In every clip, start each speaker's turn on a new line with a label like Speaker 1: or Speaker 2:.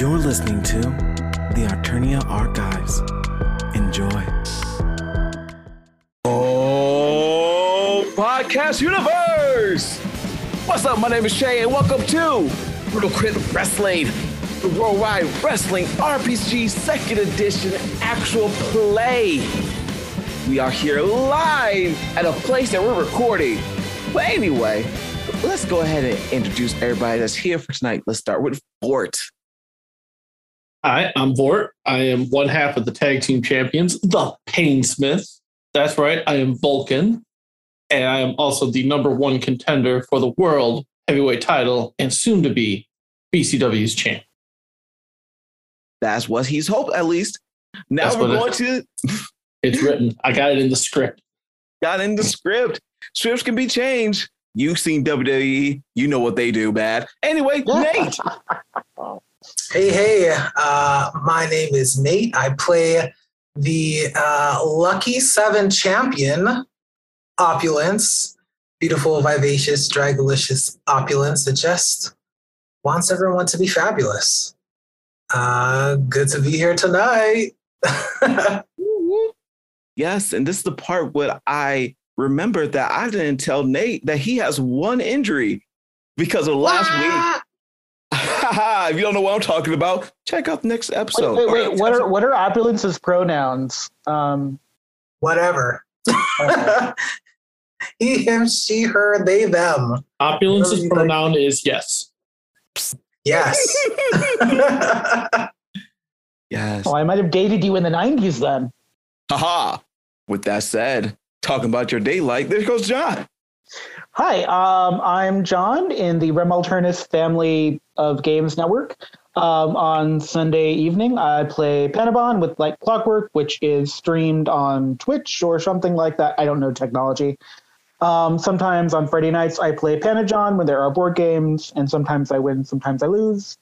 Speaker 1: You're listening to the Arternia Archives. Enjoy.
Speaker 2: Oh, podcast universe! What's up? My name is Shay, and welcome to Brutal Crit Wrestling, the Worldwide Wrestling RPG Second Edition actual play. We are here live at a place that we're recording. But anyway, let's go ahead and introduce everybody that's here for tonight. Let's start with Fort.
Speaker 3: Hi, I'm Vort. I am one half of the tag team champions, the Painsmiths. That's right, I am Vulcan. And I am also the number one contender for the world heavyweight title and soon to be BCW's champ.
Speaker 2: That's what he's hoped, at least. Now
Speaker 3: That's
Speaker 2: we're going
Speaker 3: it-
Speaker 2: to
Speaker 3: It's written. I got it in the script.
Speaker 2: got in the script. Scripts can be changed. You've seen WWE. You know what they do bad. Anyway, Nate.
Speaker 4: Hey, hey, uh, my name is Nate. I play the uh, Lucky Seven champion, Opulence. Beautiful, vivacious, dragalicious opulence that just wants everyone to be fabulous. Uh, good to be here tonight.
Speaker 2: Yes, and this is the part where I remember that I didn't tell Nate that he has one injury because of last week. if you don't know what I'm talking about, check out the next episode.
Speaker 5: Wait, wait, wait. What are what are opulence's pronouns? Um,
Speaker 4: Whatever. he, him, she, her, they, them.
Speaker 3: Opulence's
Speaker 4: Really, like-
Speaker 3: pronoun is yes.
Speaker 4: Yes.
Speaker 2: Yes.
Speaker 5: oh, I might have dated you in the '90s then.
Speaker 2: Haha. With that said, talking about your daylight, there goes John.
Speaker 5: Hi, um, I'm John in the Rem Alternus family of games network. Um, on Sunday evening, I play Panabon with Like Clockwork, which is streamed on Twitch or something like that. I don't know technology. Um, sometimes on Friday nights, I play Panajon when there are board games, and sometimes I win, sometimes I lose.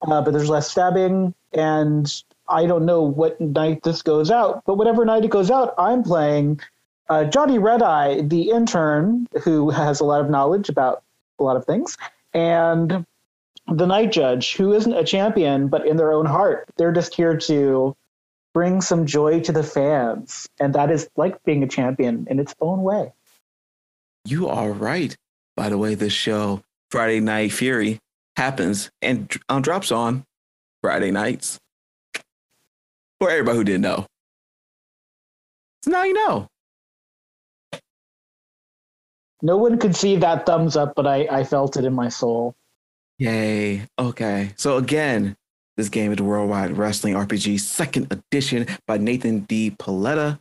Speaker 5: Uh, but there's less stabbing, and I don't know what night this goes out, but whatever night it goes out, I'm playing uh, Johnny Redeye, the intern who has a lot of knowledge about a lot of things, and the night judge who isn't a champion, but in their own heart, they're just here to bring some joy to the fans. And that is like being a champion in its own way.
Speaker 2: You are right. By the way, this show, Friday Night Fury, happens and um, drops on Friday nights. For everybody who didn't know. So now you know.
Speaker 5: No one could see that thumbs up, but I, I felt it in my soul.
Speaker 2: Yay. Okay. So again, this game is Worldwide Wrestling RPG second edition by Nathan D. Paoletta.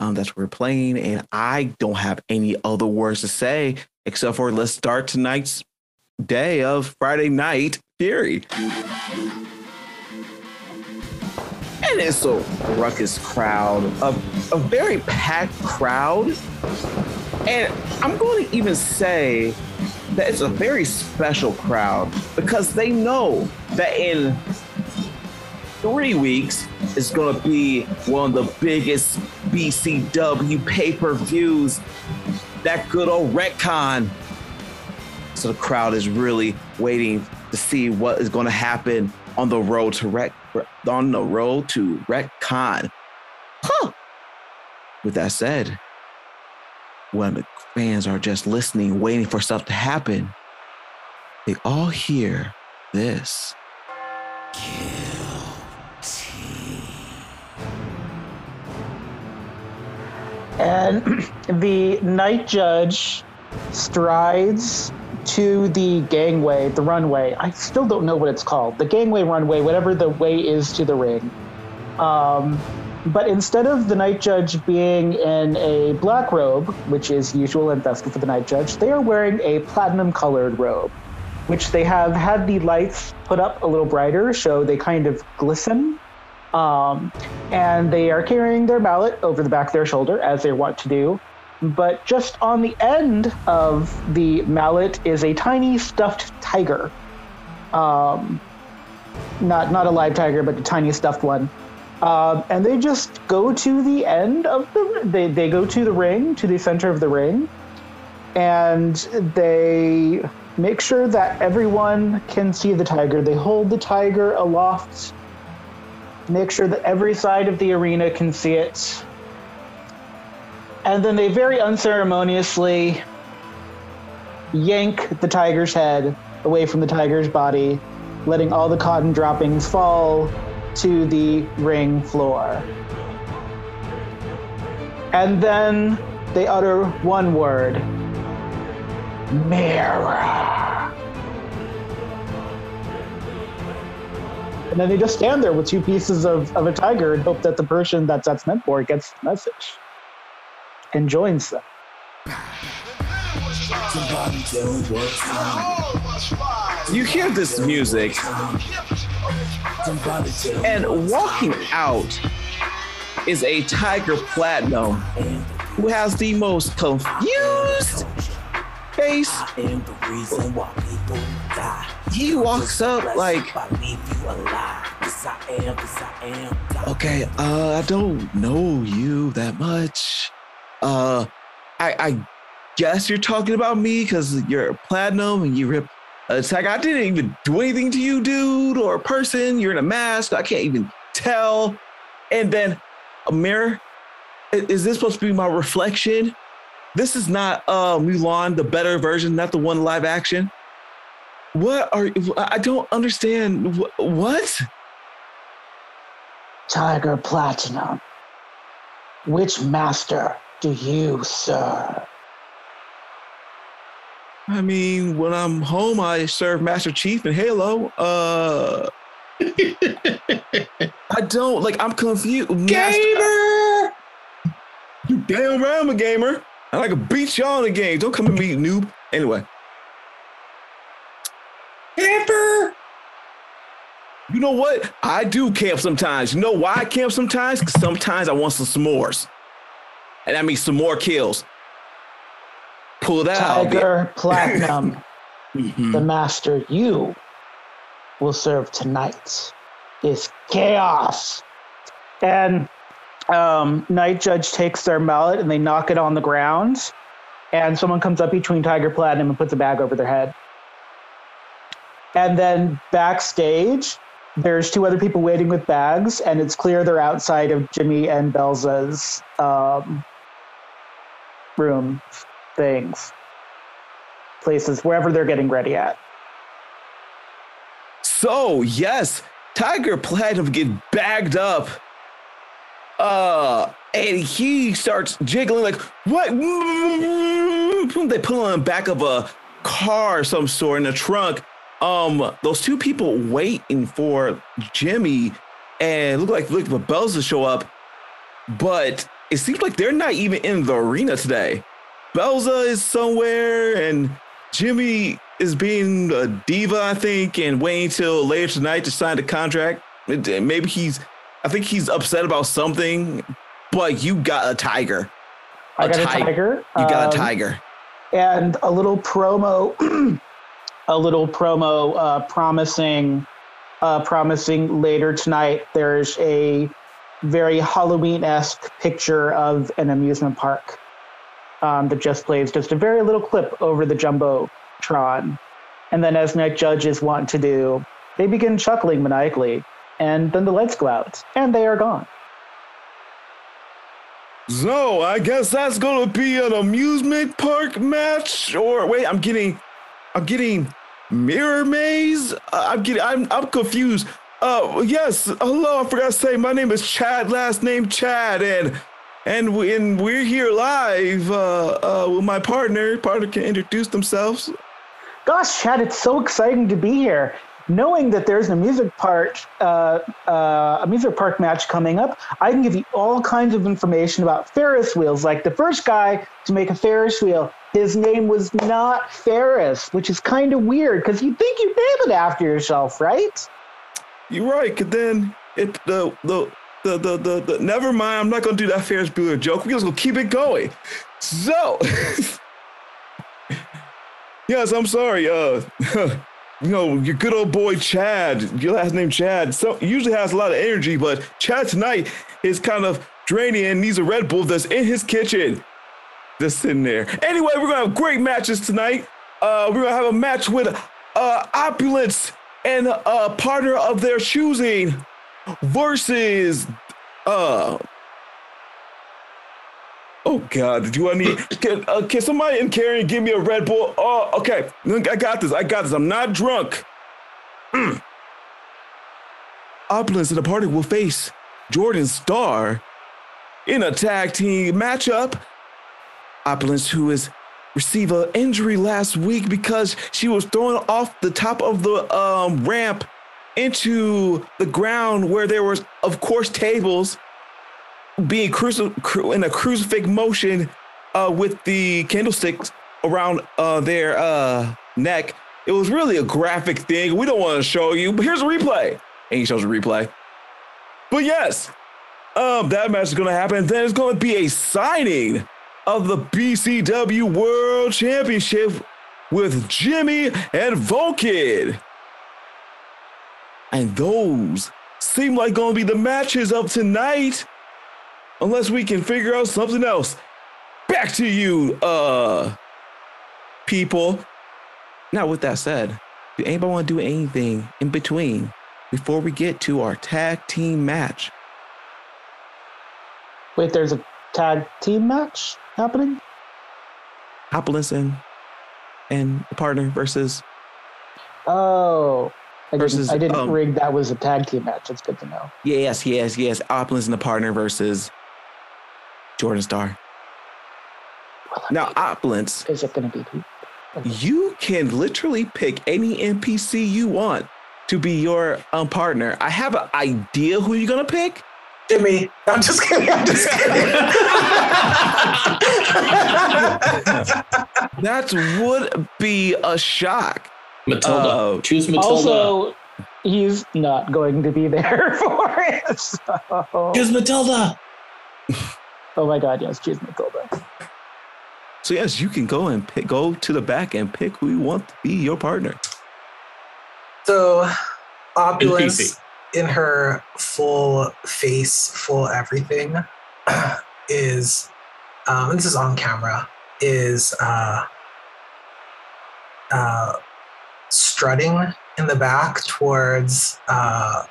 Speaker 2: Um, that's what we're playing, and I don't have any other words to say except for let's start tonight's day of Friday Night Fury. And it's a ruckus crowd, a, a very packed crowd. And I'm going to even say that it's a very special crowd because they know that in three weeks is going to be one of the biggest BCW pay per views. That good old Wreck Con. So the crowd is really waiting to see what is going to happen on the road to rec on the road to Wreck Con. Huh. With that said, when the fans are just listening, waiting for stuff to happen, they all hear this.
Speaker 5: And the night judge strides to the gangway, the runway. I still don't know what it's called. The gangway runway, whatever the way is to the ring. Um, but instead of the night judge being in a black robe, which is usual and festive for the night judge, they are wearing a platinum colored robe, which they have had the lights put up a little brighter so they kind of glisten. Um, and they are carrying their mallet over the back of their shoulder, as they want to do. But just on the end of the mallet is a tiny stuffed tiger. Um, not not a live tiger, but a tiny stuffed one. Um, and they just go to the end of the they, they go to the ring to the center of the ring and they make sure that everyone can see the tiger. They hold the tiger aloft. Make sure that every side of the arena can see it. And then they very unceremoniously yank the tiger's head away from the tiger's body, letting all the cotton droppings fall to the ring floor. And then they utter one word mirror. And then they just stand there with two pieces of, of a tiger and hope that the person that that's meant for gets the message and joins them.
Speaker 2: You hear this music, and walking out is a Tiger Platinum who has the most confused face. He walks up like, okay, uh, I don't know you that much. Uh, I, I guess you're talking about me because you're platinum and you rip. Uh, it's like I didn't even do anything to you, dude, or person. You're in a mask. I can't even tell. And then a mirror. Is this supposed to be my reflection? This is not uh, Mulan, the better version, not the one live action. What are I don't understand. What?
Speaker 5: Tiger Platinum. Which master do you serve?
Speaker 2: I mean, when I'm home, I serve Master Chief and Halo. Uh, I don't like. I'm confused.
Speaker 4: Gamer.
Speaker 2: You damn right I'm a gamer. I like to beat y'all in the game. Don't come at me, noob. Anyway.
Speaker 4: Camper.
Speaker 2: You know what? I do camp sometimes. You know why I camp sometimes? Because sometimes I want some s'mores. And I mean some more kills. Pull it out.
Speaker 5: Tiger Platinum,
Speaker 2: Mhm.
Speaker 5: the master you will serve tonight, is chaos. And um, Night Judge takes their mallet and they knock it on the ground. And someone comes up between Tiger Platinum and puts a bag over their head. And then backstage, there's two other people waiting with bags, and it's clear they're outside of Jimmy and Belza's um, room things, places, wherever they're getting ready at.
Speaker 2: So yes, Tiger Platinum get bagged up. Uh, and he starts jiggling like what? They put him back of a car, some sort, in a trunk. Um, those two people waiting for Jimmy, and look like look for Bells to show up, but it seems like they're not even in the arena today. Belza is somewhere, and Jimmy is being a diva, I think, and waiting till later tonight to sign the contract. Maybe he's, I think he's upset about something, but you got a tiger.
Speaker 5: I
Speaker 2: A
Speaker 5: got a
Speaker 2: tiger. You got a
Speaker 5: um,
Speaker 2: tiger.
Speaker 5: and a little promo, a little promo uh, promising, uh, promising later tonight. There's a very Halloween-esque picture of an amusement park um, that just plays just a very little clip over the jumbotron, and then as Night Judges want to do, they begin chuckling maniacally, and then the lights go out, and they are gone.
Speaker 2: So I guess that's gonna be an amusement park match, or wait, I'm getting, I'm getting mirror maze. I'm getting, I'm, I'm confused. Uh, yes, hello. I forgot to say my name is Chad. Last name Chad, and and we, and we're here live uh, uh, with my partner. Partner can introduce themselves.
Speaker 5: Gosh, Chad, it's so exciting to be here. Knowing that there's a music park, uh, uh, a music park match coming up, I can give you all kinds of information about Ferris wheels. Like the first guy to make a Ferris wheel, his name was not Ferris, which is kind of weird because you think you'd name it after yourself, right?
Speaker 2: You're right. Cause then it the the the the the, the never mind. I'm not gonna do that Ferris Bueller joke. We're just gonna keep it going. So, yes, I'm sorry. Uh, you know, your good old boy Chad. Your last name Chad. So usually has a lot of energy, but Chad tonight is kind of draining and needs a Red Bull that's in his kitchen. Just sitting there. Anyway, we're gonna have great matches tonight. uh, we're gonna have a match with uh, Opulence and a partner of their choosing versus uh. Oh God! Do I need? Can, uh, can somebody in Carrion give me a Red Bull? Oh, okay. I got this. I got this. I'm not drunk. Mm. Opulence and the party will face Jordan Starr in a tag team matchup. Opulence, who has received an injury last week because she was thrown off the top of the um, ramp into the ground where there was, of course, tables being cruci- in a crucifix motion uh, with the candlesticks around uh, their uh, neck. It was really a graphic thing. We don't want to show you, but here's a replay. And he shows a replay. But yes, um, that match is going to happen. Then it's going to be a signing of the BCW World Championship with Jimmy and Vulcan. And those seem like going to be the matches of tonight unless we can figure out something else. Back to you, uh, people. Now, with that said, do anybody want to do anything in between before we get to our tag team match?
Speaker 5: Wait, there's a tag team match happening?
Speaker 2: Opulence and and the partner versus
Speaker 5: Oh, I
Speaker 2: Versus,
Speaker 5: didn't, I didn't
Speaker 2: um,
Speaker 5: rig that was a tag team match. That's good to know.
Speaker 2: yes, yes, yes. Opulence and the partner versus Jordan Star.
Speaker 5: Well,
Speaker 2: Now, Opulence,
Speaker 5: is it going to be who?
Speaker 2: you can literally pick any NPC you want to be your um, partner. I have an idea who you're gonna pick.
Speaker 4: Jimmy. I'm just kidding. I'm just kidding.
Speaker 2: That would be a shock.
Speaker 3: Matilda.
Speaker 2: Oh.
Speaker 3: Choose Matilda.
Speaker 5: Also, he's not going to be there for it. So.
Speaker 3: Choose Matilda.
Speaker 5: Oh my God! Yes, choose Matilda.
Speaker 2: So yes, you can go and pick, go to the back and pick who you want to be your partner.
Speaker 4: so, opulence in her full face, full everything is, um, this is on camera, is uh, uh, strutting in the back towards uh,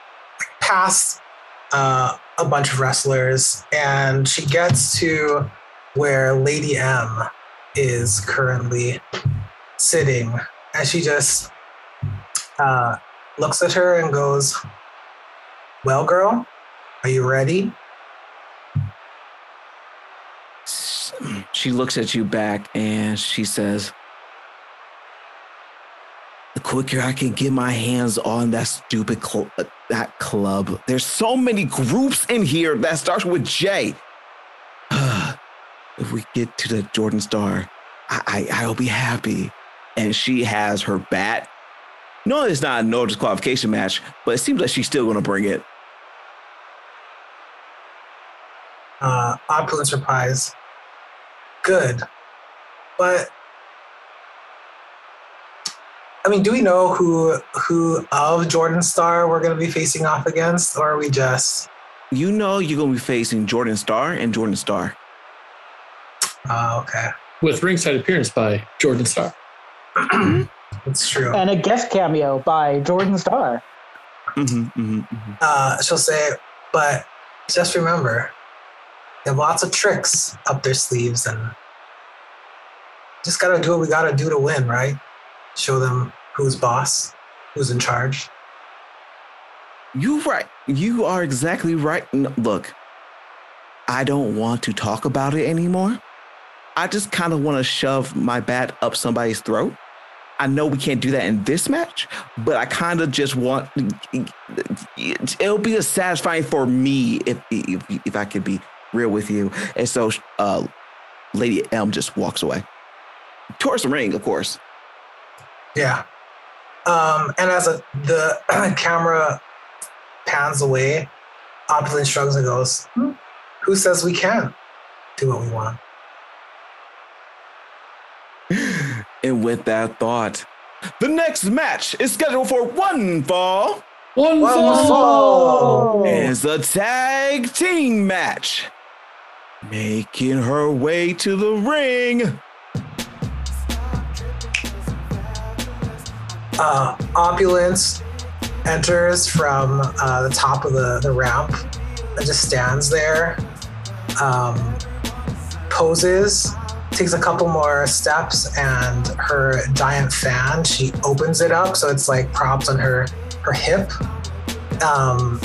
Speaker 4: past uh, a bunch of wrestlers, and she gets to where Lady M is currently sitting, and she just uh, looks at her and goes, "Well, girl, are you ready?"
Speaker 2: She looks at you back and she says, "The quicker I can get my hands on that stupid cl- uh, that club. There's so many groups in here that starts with J. if we get to the Jordan Star, I, I I'll be happy." And she has her bat. No, it's not a no disqualification match, but it seems like she's still going to bring it.
Speaker 4: Uh, opulence replies, "Good, but." I mean, do we know who who of Jordan Star we're going to be facing off against, or are we just
Speaker 2: You know you're going to be facing Jordan Star and Jordan Star.
Speaker 4: uh, okay?
Speaker 3: With ringside appearance by Jordan Starr.
Speaker 4: It's true.
Speaker 5: And a guest cameo by Jordan Starr.
Speaker 2: Mm-hmm, mm-hmm, mm-hmm.
Speaker 4: Uh, she'll say, but just remember, they have lots of tricks up their sleeves, and just gotta do what we gotta do to win, right? Show them who's boss, who's in charge.
Speaker 2: You're right. You are exactly right. Look, I don't want to talk about it anymore. I just kind of want to shove my bat up somebody's throat. I know we can't do that in this match, but I kind of just want. It'll be a satisfying for me if if, if I could be real with you. And so, uh, Lady M just walks away towards the ring, of course.
Speaker 4: Yeah. Um, and as a, the camera pans away, Opulence shrugs and goes, "Hmm, Who says we can't do what we want?
Speaker 2: And with that thought, the next match is scheduled for one fall.
Speaker 3: One
Speaker 4: One
Speaker 3: fall.
Speaker 4: fall.
Speaker 2: is a tag team match. Making her way to the ring.
Speaker 4: Uh, Opulence enters from uh, the top of the, the ramp and just stands there, um, poses, takes a couple more steps, and her giant fan, she opens it up so it's like propped on her, her hip. Um,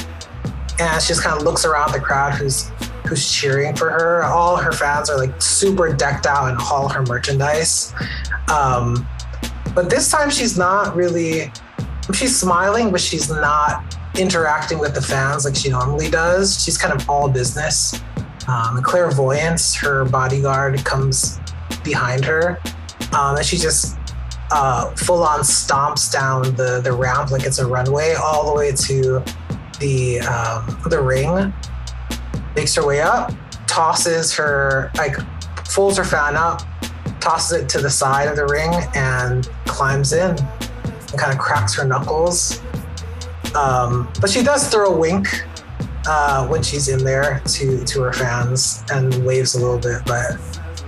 Speaker 4: and she just kind of looks around the crowd who's who's cheering for her. All her fans are like super decked out in all her merchandise. Um, but this time she's not really she's smiling, but she's not interacting with the fans like she normally does. She's kind of all business. Um, clairvoyance, her bodyguard, comes behind her, um, and she just uh, full on stomps down the the ramp like it's a runway all the way to the um, the ring. Makes her way up, tosses her like folds her fan up, tosses it to the side of the ring, and climbs in and kind of cracks her knuckles. Um, but she does throw a wink uh, when she's in there to to her fans and waves a little bit, but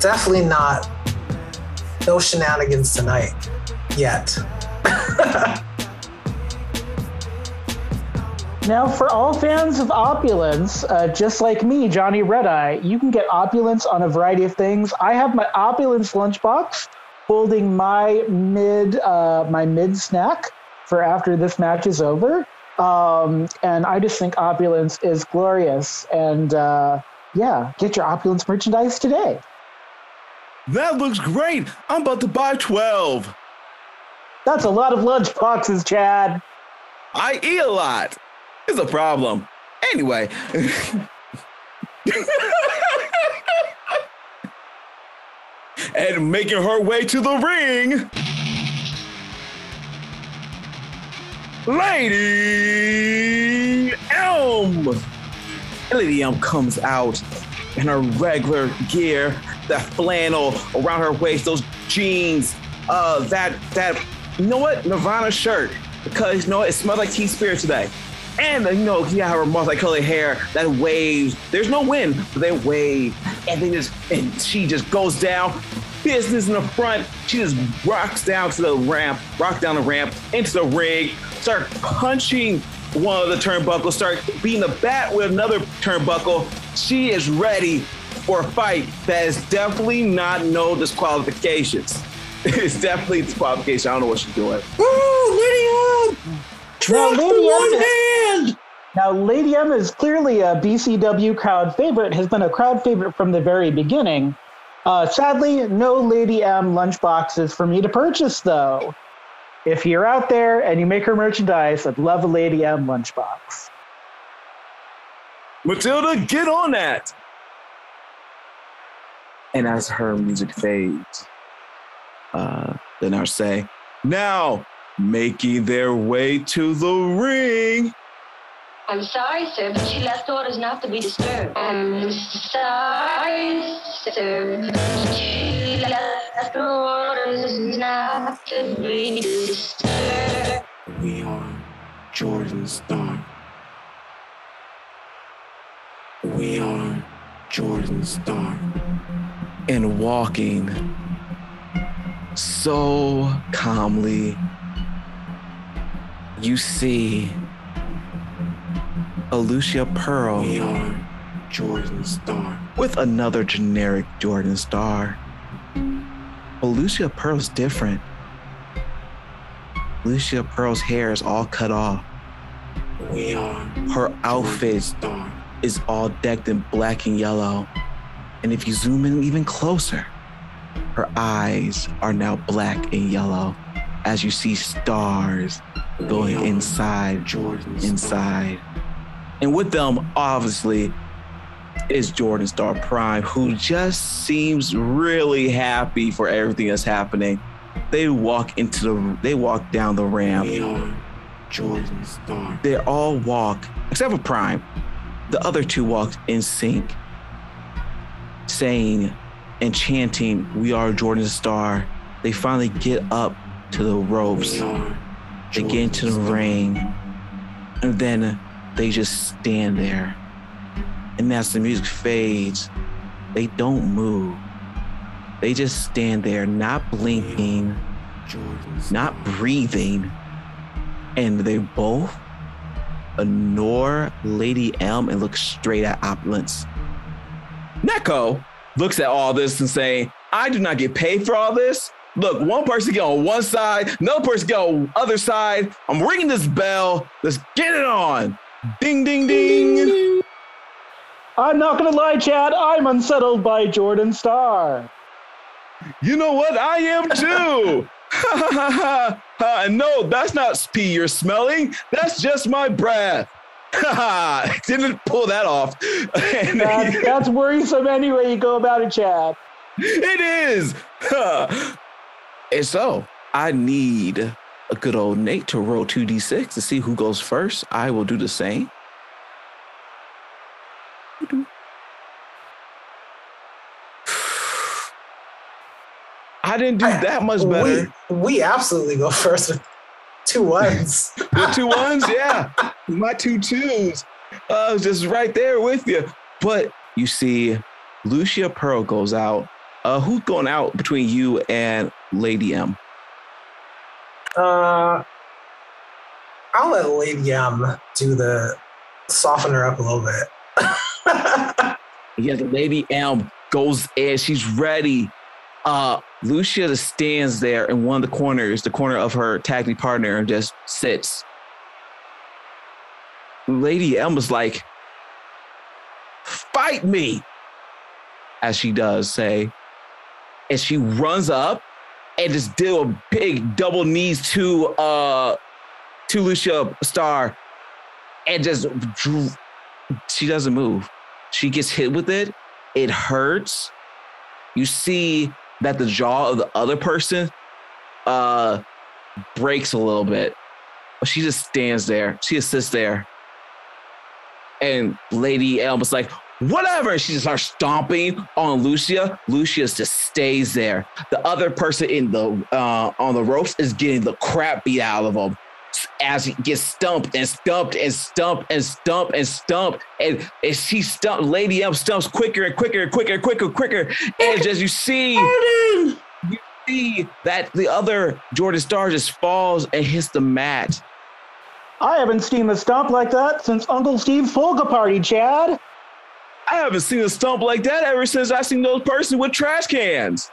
Speaker 4: definitely not no shenanigans tonight yet.
Speaker 5: Now, for all fans of opulence, uh, just like me, Johnny Red Eye, you can get opulence on a variety of things. I have my opulence lunchbox holding my mid uh, my mid snack for after this match is over. Um, and I just think opulence is glorious. And uh, yeah, get your opulence merchandise today.
Speaker 2: That looks great. I'm about to buy 12.
Speaker 5: That's a lot of lunch boxes, Chad.
Speaker 2: I eat a lot. It's a problem. Anyway. and making her way to the ring. Lady Elm. Lady Elm comes out in her regular gear, that flannel around her waist, those jeans, uh, that that you know what Nirvana shirt because you know what? it smelled like teen spirit today. And you know, you got her multicolored hair that waves. There's no wind, but they wave. And then just and she just goes down. Business in the front. She just rocks down to the ramp, rock down the ramp into the ring, start punching one of the turnbuckles, start beating the bat with another turnbuckle. She is ready for a fight that is definitely not no disqualifications. it's definitely disqualification. I don't know what she's doing.
Speaker 3: Woo, Lydia!
Speaker 5: Now, Lady M,
Speaker 3: hand!
Speaker 5: now, Lady M is clearly a BCW crowd favorite, has been a crowd favorite from the very beginning. Uh, sadly, no Lady M lunchboxes for me to purchase, though. If you're out there and you make her merchandise, I'd love a Lady M lunchbox.
Speaker 2: Matilda, get on that. And as her music fades, uh, then I say, now making their way to the ring.
Speaker 6: I'm sorry, sir, but she left orders not to be disturbed. I'm sorry, sir. She left orders not to be disturbed.
Speaker 7: We are Jordan Star. We are Jordan Star.
Speaker 2: And walking so calmly, you see Alicia Pearl
Speaker 7: We are Jordan Star.
Speaker 2: with another generic Jordan star. But Lucia Pearl's different. Lucia Pearl's hair is all cut off.
Speaker 7: We are
Speaker 2: Her outfit
Speaker 7: Star.
Speaker 2: is all decked in black and yellow. And if you zoom in even closer, her eyes are now black and yellow as you see stars going inside,
Speaker 7: Jordan
Speaker 2: inside. And with them, obviously, is Jordan Star Prime, who just seems really happy for everything that's happening. They walk into the, they walk down the ramp.
Speaker 7: Jordan Star.
Speaker 2: They all walk, except for Prime. The other two walked in sync, saying and chanting, We are Jordan Star. They finally get up to the ropes.
Speaker 7: We are
Speaker 2: They get into the ring. And then they just stand there. And as the music fades, they don't move. They just stand there, not blinking, not breathing, and they both ignore Lady Elm and look straight at Opulence. Neko looks at all this and saying, I do not get paid for all this. Look, one person get on one side, another person get on other side. I'm ringing this bell. Let's get it on. Ding, ding, ding.
Speaker 5: I'm not gonna lie, Chad. I'm unsettled by Jordan Starr.
Speaker 2: You know what? I am too. Ha ha ha ha. No, that's not pee you're smelling. That's just my breath. Ha ha. Didn't pull that off.
Speaker 5: That's, that's worrisome anyway you go about it, Chad.
Speaker 2: it is. And so I need a good old Nate to roll 2d6 to see who goes first. I will do the same. I didn't do that much better.
Speaker 4: We, we absolutely go first with two ones.
Speaker 2: With two ones, yeah. My two twos. I was just right there with you. But you see, Lucia Pearl goes out. Uh, who's going out between you and Lady M?
Speaker 4: Uh, I'll let Lady M do the soften her up a little bit.
Speaker 2: Yeah, the Lady M goes in. She's ready. Uh, Lucia just stands there in one of the corners, the corner of her tag team partner, and just sits. Lady M was like, "Fight me," as she does say, and she runs up and just do a big double knees to uh to Lucia Star, and just drew, she doesn't move. She gets hit with it. It hurts. You see that the jaw of the other person uh breaks a little bit. But she just stands there. She just sits there. And Lady Elma's like, whatever. She just starts stomping on Lucia. Lucia just stays there. The other person in the uh on the ropes is getting the crap beat out of him as he gets stumped and stumped and stumped and stumped and stumped. And, and she stumped, Lady M stumps quicker and quicker and quicker and quicker and quicker. And just you see, you see that the other Jordan Star just falls and hits the mat.
Speaker 5: I haven't seen a stomp like that since Uncle Steve's polka party, Chad.
Speaker 2: I haven't seen a stump like that ever since I seen those person with trash cans.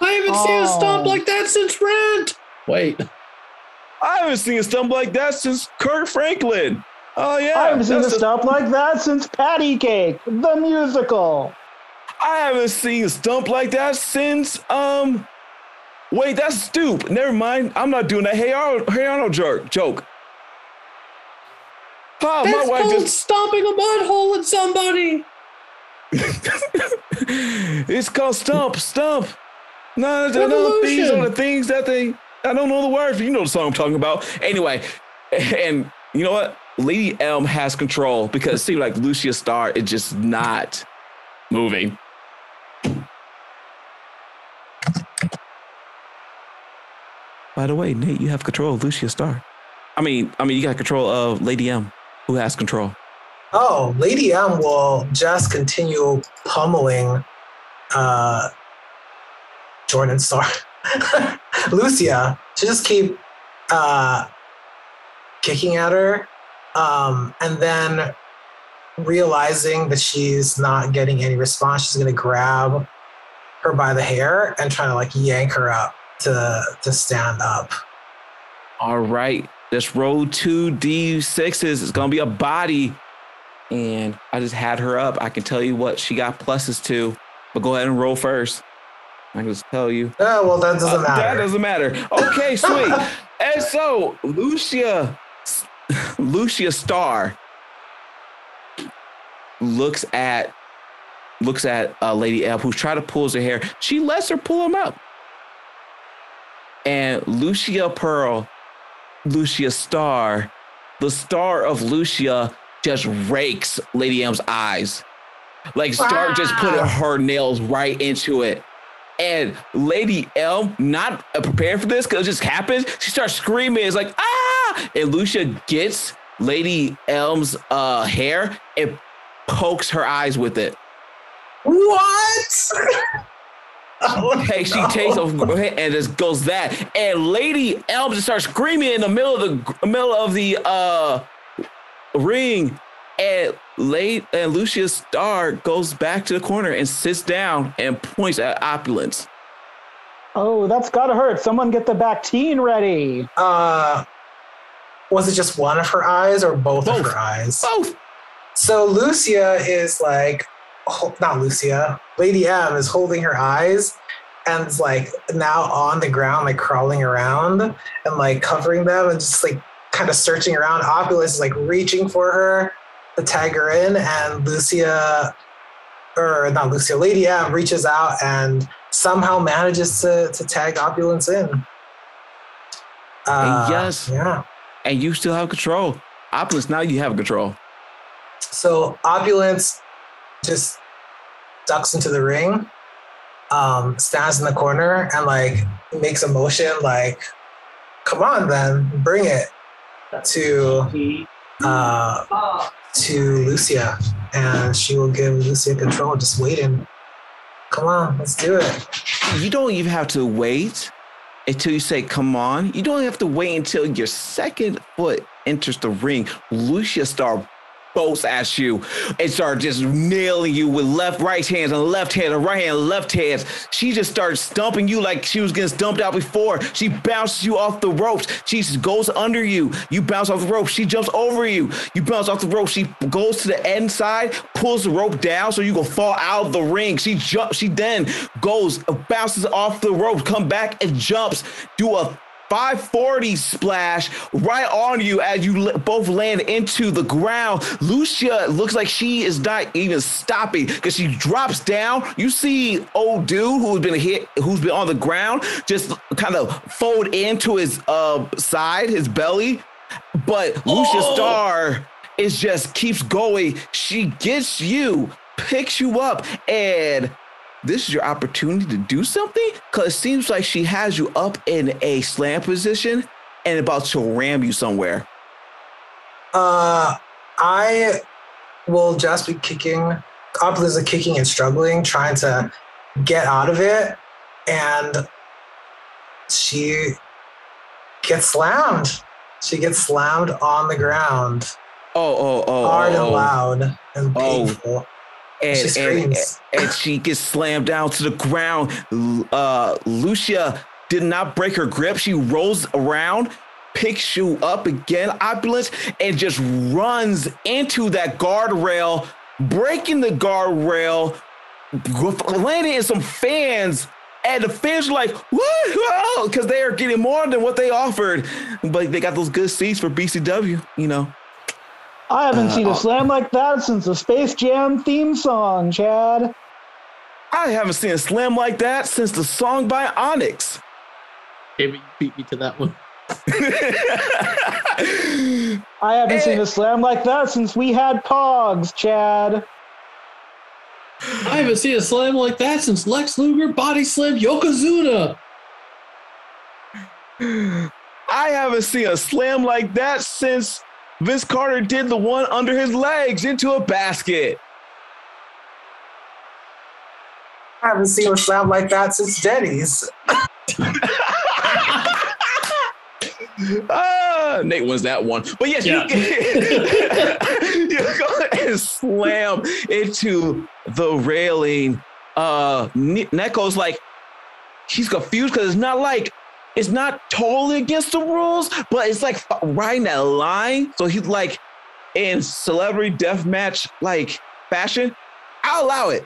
Speaker 3: I haven't seen a stomp
Speaker 5: Oh.
Speaker 3: like that since Rent. Wait.
Speaker 2: I haven't seen a stump like that since Kirk Franklin. Oh yeah,
Speaker 5: I haven't seen a
Speaker 2: stump the-
Speaker 5: like that since Patty Cake, the musical.
Speaker 2: I haven't seen a stump like that since um. Wait, that's stoop. Never mind. I'm not doing that. Hey Arnold, hey Arnold joke. Oh, my
Speaker 3: That's
Speaker 2: wife
Speaker 3: called
Speaker 2: just.
Speaker 3: stomping a mud hole at somebody.
Speaker 2: it's called stump. Stump. No, no, no, these are the things that they. I don't know the words, but you know the song I'm talking about. Anyway, and you know what? Lady Elm has control because it seems like Lucia Star is just not moving. By the way, Nate, you have control of Lucia Star. I mean, I mean, you got control of Lady M, who has control.
Speaker 4: Oh, Lady M will just continue pummeling uh, Jordan Star. Lucia, she just keep uh, kicking at her, um, and then realizing that she's not getting any response, she's gonna grab her by the hair and try to like yank her up to to stand up.
Speaker 2: All right, this roll two d6s. It's gonna be a body, and I just had her up. I can tell you what she got pluses to, but go ahead and roll first. I can just tell you.
Speaker 4: Oh, well, that doesn't
Speaker 2: Uh,
Speaker 4: matter.
Speaker 2: That doesn't matter. Okay, sweet. and so Lucia, Lucia Star looks at looks at uh, Lady F, who's trying to pull her hair. She lets her pull him up, and Lucia Pearl, Lucia Star, the star of Lucia, just rakes Lady M's eyes. Like start just
Speaker 4: put
Speaker 2: her nails right into it. And Lady Elm, not prepared for this because it just happens, she starts screaming. It's like, ah! And Lucia gets Lady Elm's uh, hair and pokes her eyes with it.
Speaker 4: What?
Speaker 2: hey, she takes over and just goes that, and Lady Elm just starts screaming in the middle of the middle of the uh ring, and late and Lucia Star goes back to the corner and sits down and points at Opulence.
Speaker 5: Oh, that's gotta hurt. Someone get the Bactine ready.
Speaker 4: Uh, was it just one of her eyes or both, of her eyes?
Speaker 2: Both.
Speaker 4: So Lucia is like, ho- not Lucia, Lady M is holding her eyes and like now on the ground, like crawling around and like covering them and just like kind of searching around. Opulence is like reaching for her to tag her in, and Lucia, or not Lucia, Lady M reaches out and somehow manages to, to tag Opulence in. Uh,
Speaker 2: yes.
Speaker 4: Yeah.
Speaker 2: And you still have control. Opulence, now you have control.
Speaker 4: So Opulence just ducks into the ring, um, stands in the corner, and like makes a motion like, "Come on, then, bring it." To uh, to Lucia, and she will give Lucia control. Just waiting. Come on, let's do it.
Speaker 2: You don't even have to wait until you say, come on. You don't have to wait until your second foot enters the ring. Lucia Star bolts at you and start just nailing you with left, right hands and left hand and right hand and left hands. She just starts stumping you like she was getting stumped out before. She bounces you off the ropes. She just goes under you. You bounce off the rope. She jumps over you. You bounce off the rope. She goes to the end side, pulls the rope down so you can fall out of the ring. She jumps. She then goes, bounces off the rope, come back and jumps, do a 540 splash right on you as you both land into the ground. Lucia looks like she is not even stopping because she drops down. You see old dude who's been hit, who's been on the ground, just kind of fold into his uh side, his belly. But Lucia Star is just keeps going. She gets you, picks you up, and this is your opportunity to do something because it seems like she has you up in a slam position and about to ram you somewhere.
Speaker 4: Uh, I will just be kicking. Opulence is kicking and struggling, trying to get out of it, and she gets slammed. She gets slammed on the ground,
Speaker 2: Oh, oh, oh,
Speaker 4: hard
Speaker 2: oh,
Speaker 4: and loud and
Speaker 2: Oh. And,
Speaker 4: she
Speaker 2: and, and she gets slammed down to the ground. Uh, Lucia did not break her grip. She rolls around, picks you up again, opulence, and just runs into that guardrail, breaking the guardrail, landing in some fans. And the fans are like, whoa, because they are getting more than what they offered. But they got those good seats for BCW, you know.
Speaker 5: I haven't
Speaker 2: Uh,
Speaker 5: seen a
Speaker 2: oh.
Speaker 5: slam like that since the Space Jam theme song, Chad.
Speaker 2: I haven't seen a slam like that since the song by Onyx.
Speaker 3: David, you beat me to that one.
Speaker 5: I haven't
Speaker 2: Eh.
Speaker 5: seen a slam like that since we had Pogs, Chad.
Speaker 3: I haven't seen a slam like that since Lex Luger body slammed Yokozuna.
Speaker 2: I haven't seen a slam like that since Vince Carter did the one under his legs into a basket.
Speaker 4: I haven't seen a slam like that since Denny's.
Speaker 2: Ah, Nate wins that one. But yes,
Speaker 3: Yeah.
Speaker 2: you, you go and slam into the railing. Uh, Ne- Neko's like, he's confused because it's not like, it's not totally against the rules, but it's like riding that line. So he's like, in celebrity death match like fashion, I'll allow it.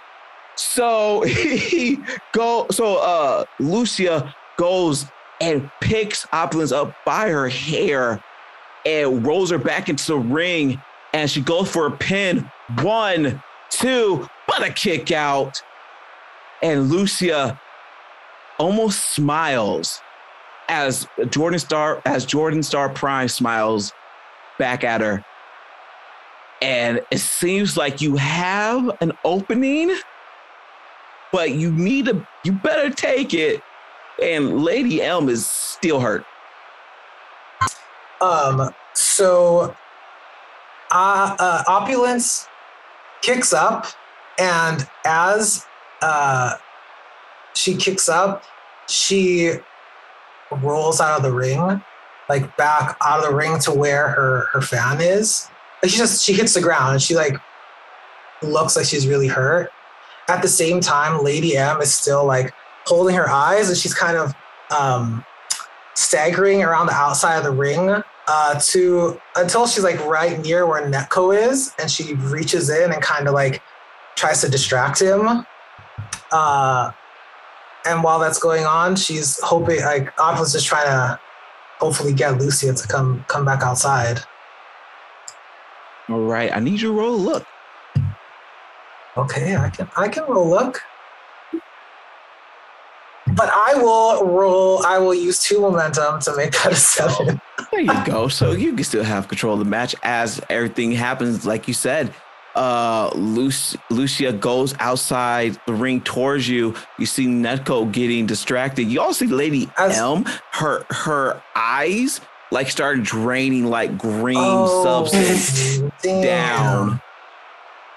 Speaker 2: So he go. So uh, Lucia goes and picks Opulence up by her hair and rolls her back into the ring. And she goes for a pin. One, two, but a kick out. And Lucia almost smiles as Jordan Star, as Jordan Star Prime smiles back at her. And it seems like you have an opening, but you need to, you better take it and Lady Elm is still hurt.
Speaker 4: Um, so uh, uh, opulence kicks up, and as uh, she kicks up, she rolls out of the ring, like back out of the ring to where her her fan is. She just she hits the ground and she like looks like she's really hurt. At the same time, Lady M is still like holding her eyes and she's kind of um, staggering around the outside of the ring uh, to until she's like right near where Neko is, and she reaches in and kind of like tries to distract him. Uh, and while that's going on, she's hoping like Optimus just trying to hopefully get Lucia to come come back outside.
Speaker 2: All right, I need you to roll a look.
Speaker 4: Okay, I can I can roll look. But I will roll I will use two momentum to make that a seven.
Speaker 2: There you go. So you can still have control of the match as everything happens, like you said. Uh, Luc- Lucia goes outside the ring towards you. You see Neko getting distracted. You also see Lady
Speaker 4: As-
Speaker 2: Elm. Her her eyes like start draining like green
Speaker 4: Oh,
Speaker 2: substance
Speaker 4: damn.
Speaker 2: down.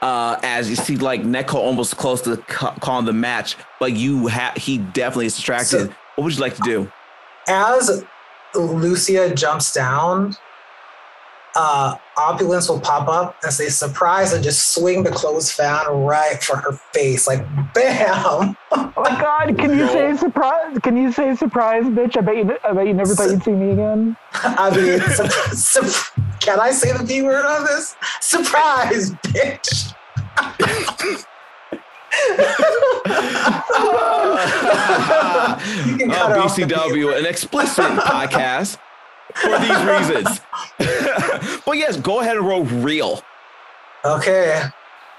Speaker 2: Uh, as you see, like Neko almost close to ca- calling the match, but you have he definitely is distracted.
Speaker 4: So-
Speaker 2: what would you like to do?
Speaker 4: As Lucia jumps down, uh, Opulence will pop up and say surprise and just swing the clothes fan right for her face. Like bam.
Speaker 5: Oh my god, can you say surprise? Can you say surprise, bitch? I bet you I bet you never thought you'd see me again.
Speaker 4: I mean, sup- sup- can I say the B word on this? Surprise, bitch. You can cut
Speaker 2: Uh,
Speaker 4: it off
Speaker 2: BCW, an explicit podcast for these reasons. but yes, go ahead and roll real.
Speaker 4: Okay.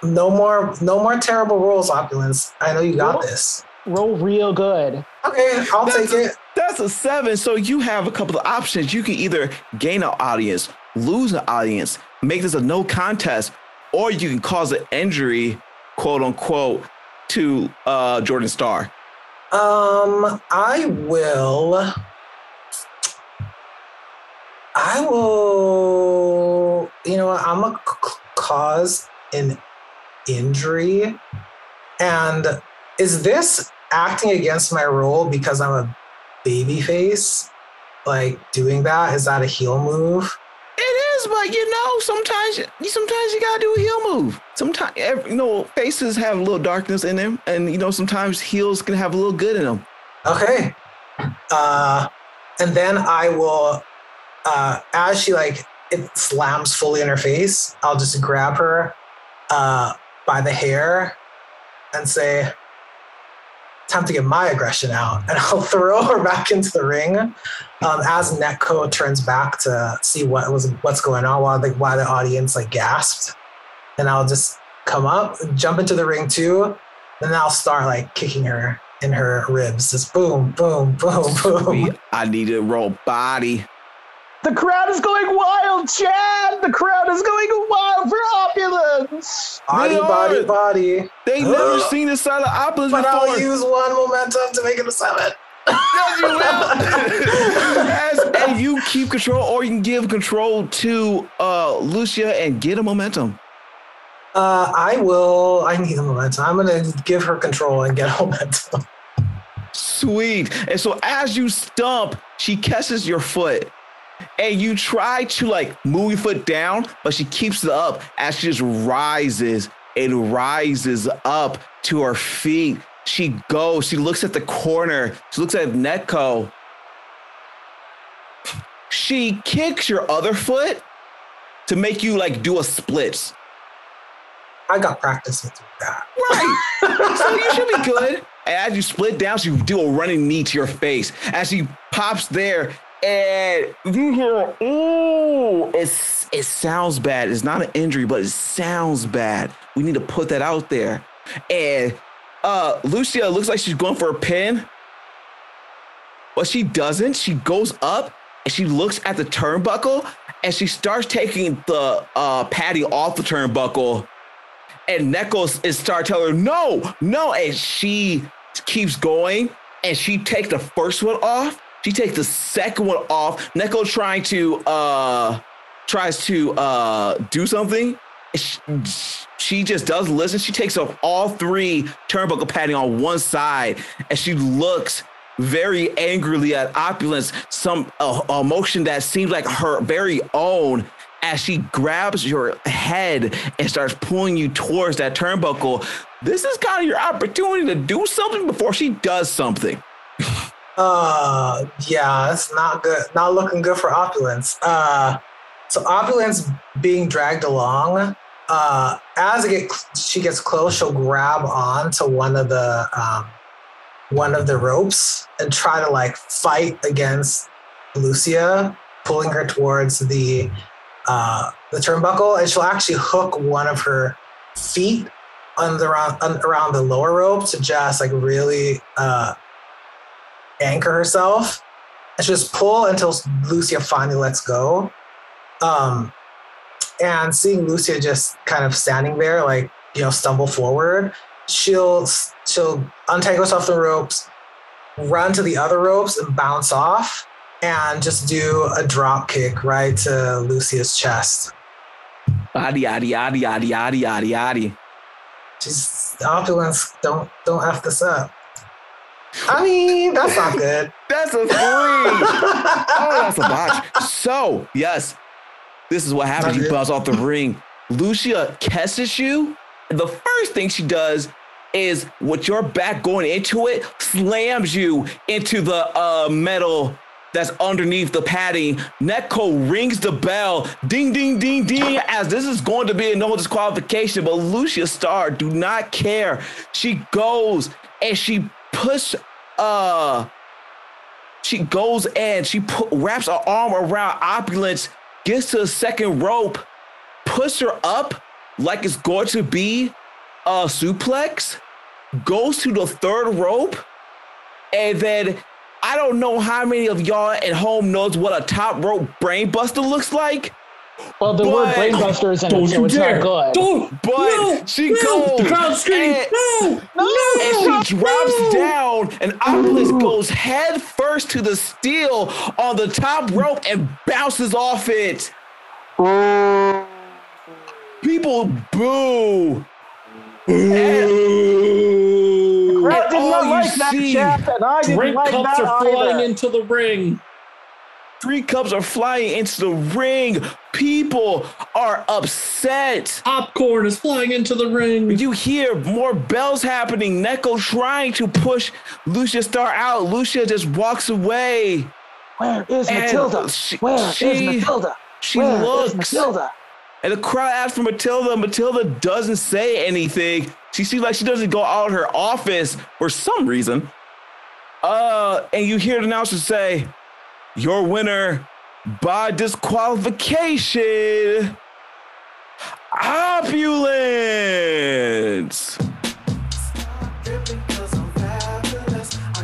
Speaker 4: No more no more terrible rolls, Opulence. I know you got
Speaker 5: Well-
Speaker 4: this.
Speaker 5: Roll real good.
Speaker 4: Okay, I'll
Speaker 2: That's
Speaker 4: take it.
Speaker 2: That's a seven. So you have a couple of options. You can either gain an audience, lose an audience, make this a no contest, or you can cause an injury, quote unquote, to uh, Jordan Starr.
Speaker 4: Um, I will. I will. You know what? I'm gonna c- cause an injury, and is this acting against my role because I'm a baby face? Like doing that is that a heel move?
Speaker 2: It is, but you know, sometimes you sometimes you gotta do a heel move. Sometimes you know faces have a little darkness in them, and you know sometimes heels can have a little good in them.
Speaker 4: Okay. Uh, and then I will, uh, as she like it slams fully in her face, I'll just grab her uh, by the hair and say, "Time to get my aggression out," and I'll throw her back into the ring. Um, as Neko turns back to see what was what's going on, while the while the audience like gasped, and I'll just come up, jump into the ring too, and I'll start like kicking her in her ribs. Just boom, boom, boom, boom.
Speaker 2: Sweet. I need to roll body.
Speaker 5: The crowd is going wild, Chad! The crowd is going wild for opulence!
Speaker 4: Body,
Speaker 2: They
Speaker 4: body,
Speaker 2: are.
Speaker 4: body.
Speaker 2: They never seen this side of Opulence
Speaker 4: But
Speaker 2: before.
Speaker 4: I'll use one momentum to make it a seven.
Speaker 2: Yes, you will. As, and you keep control, or you can give control to uh, Lucia and get a momentum.
Speaker 4: Uh, I will. I need a momentum. I'm gonna give her control and get a momentum.
Speaker 2: Sweet. And so as you stomp, she catches your foot. And you try to like move your foot down, but she keeps it up as she just rises and rises up to her feet. She goes, she looks at the corner, she looks at Neko. She kicks your other foot to make you like do a split.
Speaker 4: I got practice with that.
Speaker 2: Right. so you should be good. And as you split down, she do a running knee to your face. As she pops there, and you hear, ooh, it's it sounds bad. It's not an injury, but it sounds bad. We need to put that out there. And uh Lucia looks like she's going for a pin, but she doesn't. She goes up and she looks at the turnbuckle and she starts taking the uh patty off the turnbuckle and Neko is start telling her no, no, and she keeps going, and she takes the first one off. She takes the second one off. Neko trying to uh tries to uh do something, she, she just doesn't listen. She takes off all three turnbuckle padding on one side and she looks very angrily at opulence, some uh, emotion that seems like her very own as she grabs your head and starts pulling you towards that turnbuckle. This is kind of your opportunity to do something before she does something.
Speaker 4: Uh, yeah, it's not good. Not looking good for opulence. Uh, so opulence being dragged along. Uh, as it get, she gets close, she'll grab on to one of the um, one of the ropes and try to like fight against Lucia, pulling her towards the uh, the turnbuckle, and she'll actually hook one of her feet on the, around, around the lower rope to just like really uh, anchor herself. And she'll just pull until Lucia finally lets go. Um, and seeing Lucia just kind of standing there, like you know, stumble forward, she'll she'll untangle herself the ropes, run to the other ropes and bounce off, and just do a drop kick right to Lucia's chest.
Speaker 2: Yaddy yaddy yaddy yaddy yaddy yaddy yaddy.
Speaker 4: She's opulence. Don't don't f this up. I mean, that's not good.
Speaker 2: That's a three. oh, that's a botch. So, yes, this is what happens. You bounce off the ring. Lucia catches you. The first thing she does is with your back going into it, slams you into the uh, metal that's underneath the padding. Neko rings the bell, ding, ding, ding, ding, as this is going to be a no disqualification. But Lucia Star do not care. She goes and she push uh she goes and she put, wraps her arm around opulence gets to the second rope push her up like it's going to be a suplex goes to the third rope and then i don't know how many of y'all at home knows what a top rope brainbuster looks like
Speaker 5: Well, the word
Speaker 2: But-
Speaker 5: brainbuster is in
Speaker 3: Don't
Speaker 5: it, so
Speaker 3: you
Speaker 5: it's
Speaker 3: dare!
Speaker 5: not good.
Speaker 3: Don't!
Speaker 2: but
Speaker 3: no,
Speaker 2: she
Speaker 3: no,
Speaker 2: goes
Speaker 3: The crowd screaming!
Speaker 2: and-
Speaker 3: No!
Speaker 2: and she drops down, and Opulence goes head first to the steel on the top rope and bounces off it. People boo. And,
Speaker 5: Crowd
Speaker 2: and
Speaker 5: did
Speaker 2: all
Speaker 5: not
Speaker 2: you
Speaker 5: like that
Speaker 2: see,
Speaker 5: chap, and I didn't
Speaker 3: Drink
Speaker 5: like
Speaker 3: cups
Speaker 5: that
Speaker 3: are flying
Speaker 5: either.
Speaker 3: into the ring.
Speaker 2: Three cups are flying into the ring. People are upset.
Speaker 3: Popcorn is flying into the ring.
Speaker 2: You hear more bells happening. Neko trying to push Lucia Star out. Lucia just walks away.
Speaker 5: Where is
Speaker 2: And
Speaker 5: Matilda?
Speaker 2: she-
Speaker 5: Where is
Speaker 2: she-
Speaker 5: Matilda?
Speaker 2: She
Speaker 5: Where is
Speaker 2: looks.
Speaker 5: Matilda?
Speaker 2: And the crowd asks for Matilda. Matilda doesn't say anything. She seems like she doesn't go out of her office for some reason. Uh, and you hear the announcer say, "Your winner by disqualification, Opulence."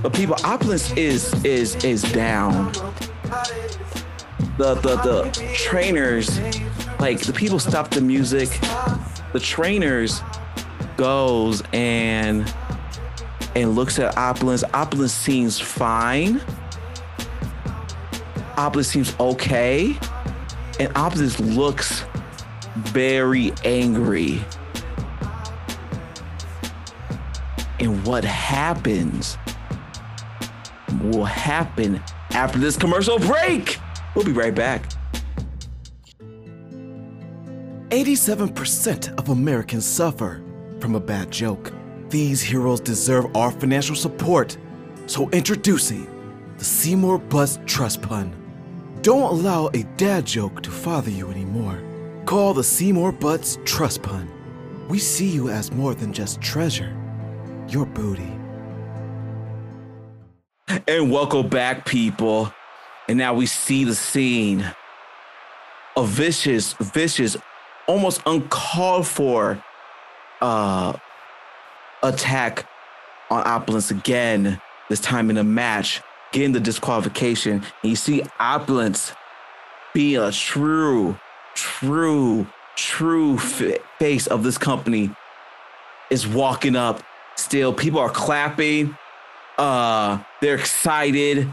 Speaker 2: But people, Opulence is is is down. The the the trainers, like the people stop the music. The trainers goes and and looks at Opulence. Opulence seems fine. Opulence seems okay. And Opulence looks very angry. And what happens will happen after this commercial break. We'll be right back.
Speaker 8: 87% of Americans suffer from a bad joke. These heroes deserve our financial support. So introducing the Seymour Buzz Trust Pun. Don't allow a dad joke to father you anymore. Call the Seymour Butts Trust Pun. We see you as more than just treasure. Your booty.
Speaker 2: And welcome back, people. And now we see the scene. A vicious, vicious, almost uncalled for uh attack on Opulence again, this time in a match, getting the disqualification. And you see Opulence being a true, true, true face of this company is walking up. Still, people are clapping uh they're excited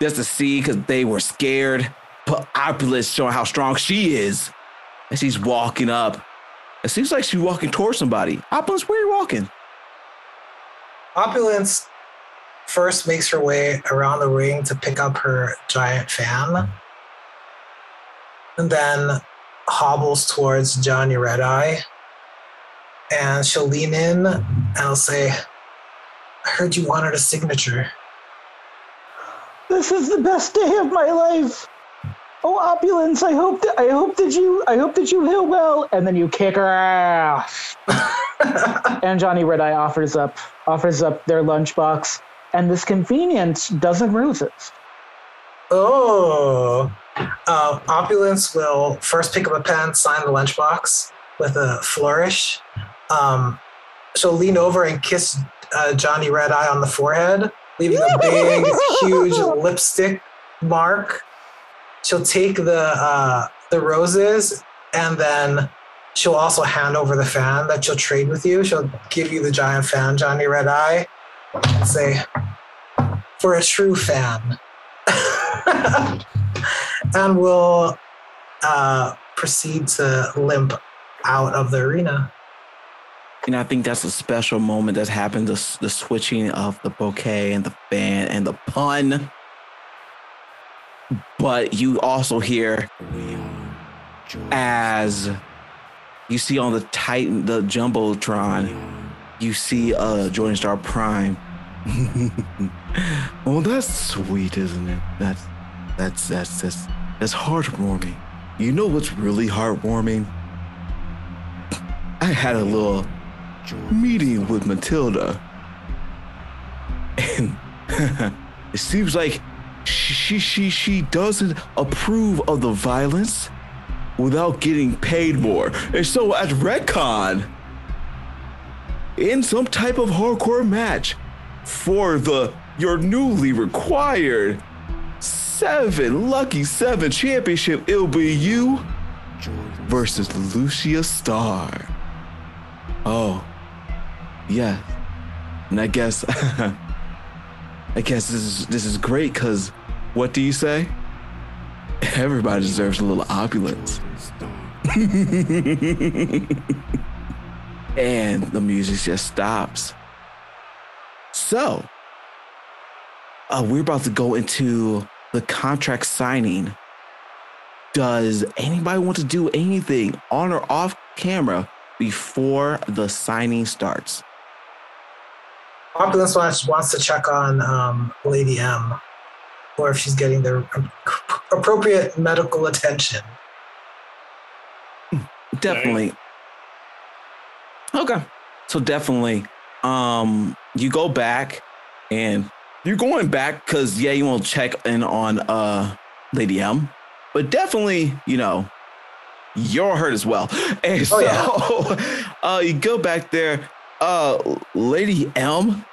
Speaker 2: just to see because they were scared but opulence showing how strong she is and she's walking up It seems like she's walking towards somebody. Opulence, where are you walking?
Speaker 4: Opulence first makes her way around the ring to pick up her giant fan, and then hobbles towards Johnny Red Eye. And she'll lean in and I'll say, I heard you wanted a signature.
Speaker 5: This is the best day of my life. Oh, opulence! I hope that I hope that you I hope that you heal well. And then you kick her ass. and Johnny Red Eye offers up offers up their lunchbox, and this convenient dozen roses.
Speaker 4: Oh, uh, Opulence will first pick up a pen, sign the lunchbox with a flourish. Um, she'll lean over and kiss uh, Johnny Redeye on the forehead, leaving a big, huge lipstick mark. She'll take the uh, the roses and then she'll also hand over the fan that she'll trade with you. She'll give you the giant fan, Johnny Redeye, and say, "For a true fan." and will uh, proceed to limp out of the arena.
Speaker 2: And I think that's a special moment that happened the, the switching of the bouquet and the fan and the pun. But you also hear as you see on the Titan, the Jumbotron, you see uh Jordan Star Prime. well, that's sweet, isn't it? That's that's that's that's that's heartwarming. You know what's really heartwarming? I had a little meeting with Matilda, and it seems like she she she doesn't approve of the violence without getting paid more. And so at Wreck Con, in some type of hardcore match for the your newly required seven lucky seven championship, it'll be you versus Lucia Star. Oh, yeah. And I guess, I guess this is this is great because, what do you say? Everybody deserves a little opulence. And the music just stops. So, uh, we're about to go into the contract signing. Does anybody want to do anything on or off camera before the signing starts?
Speaker 4: Opulence wants, wants to check on um, Lady M, or if she's getting the appropriate medical attention.
Speaker 2: Definitely. Okay. So definitely, um, you go back and you're going back because yeah, you want to check in on uh Lady M, but definitely, you know, you're hurt as well. And so
Speaker 4: Oh,
Speaker 2: uh you go back there. Uh Lady M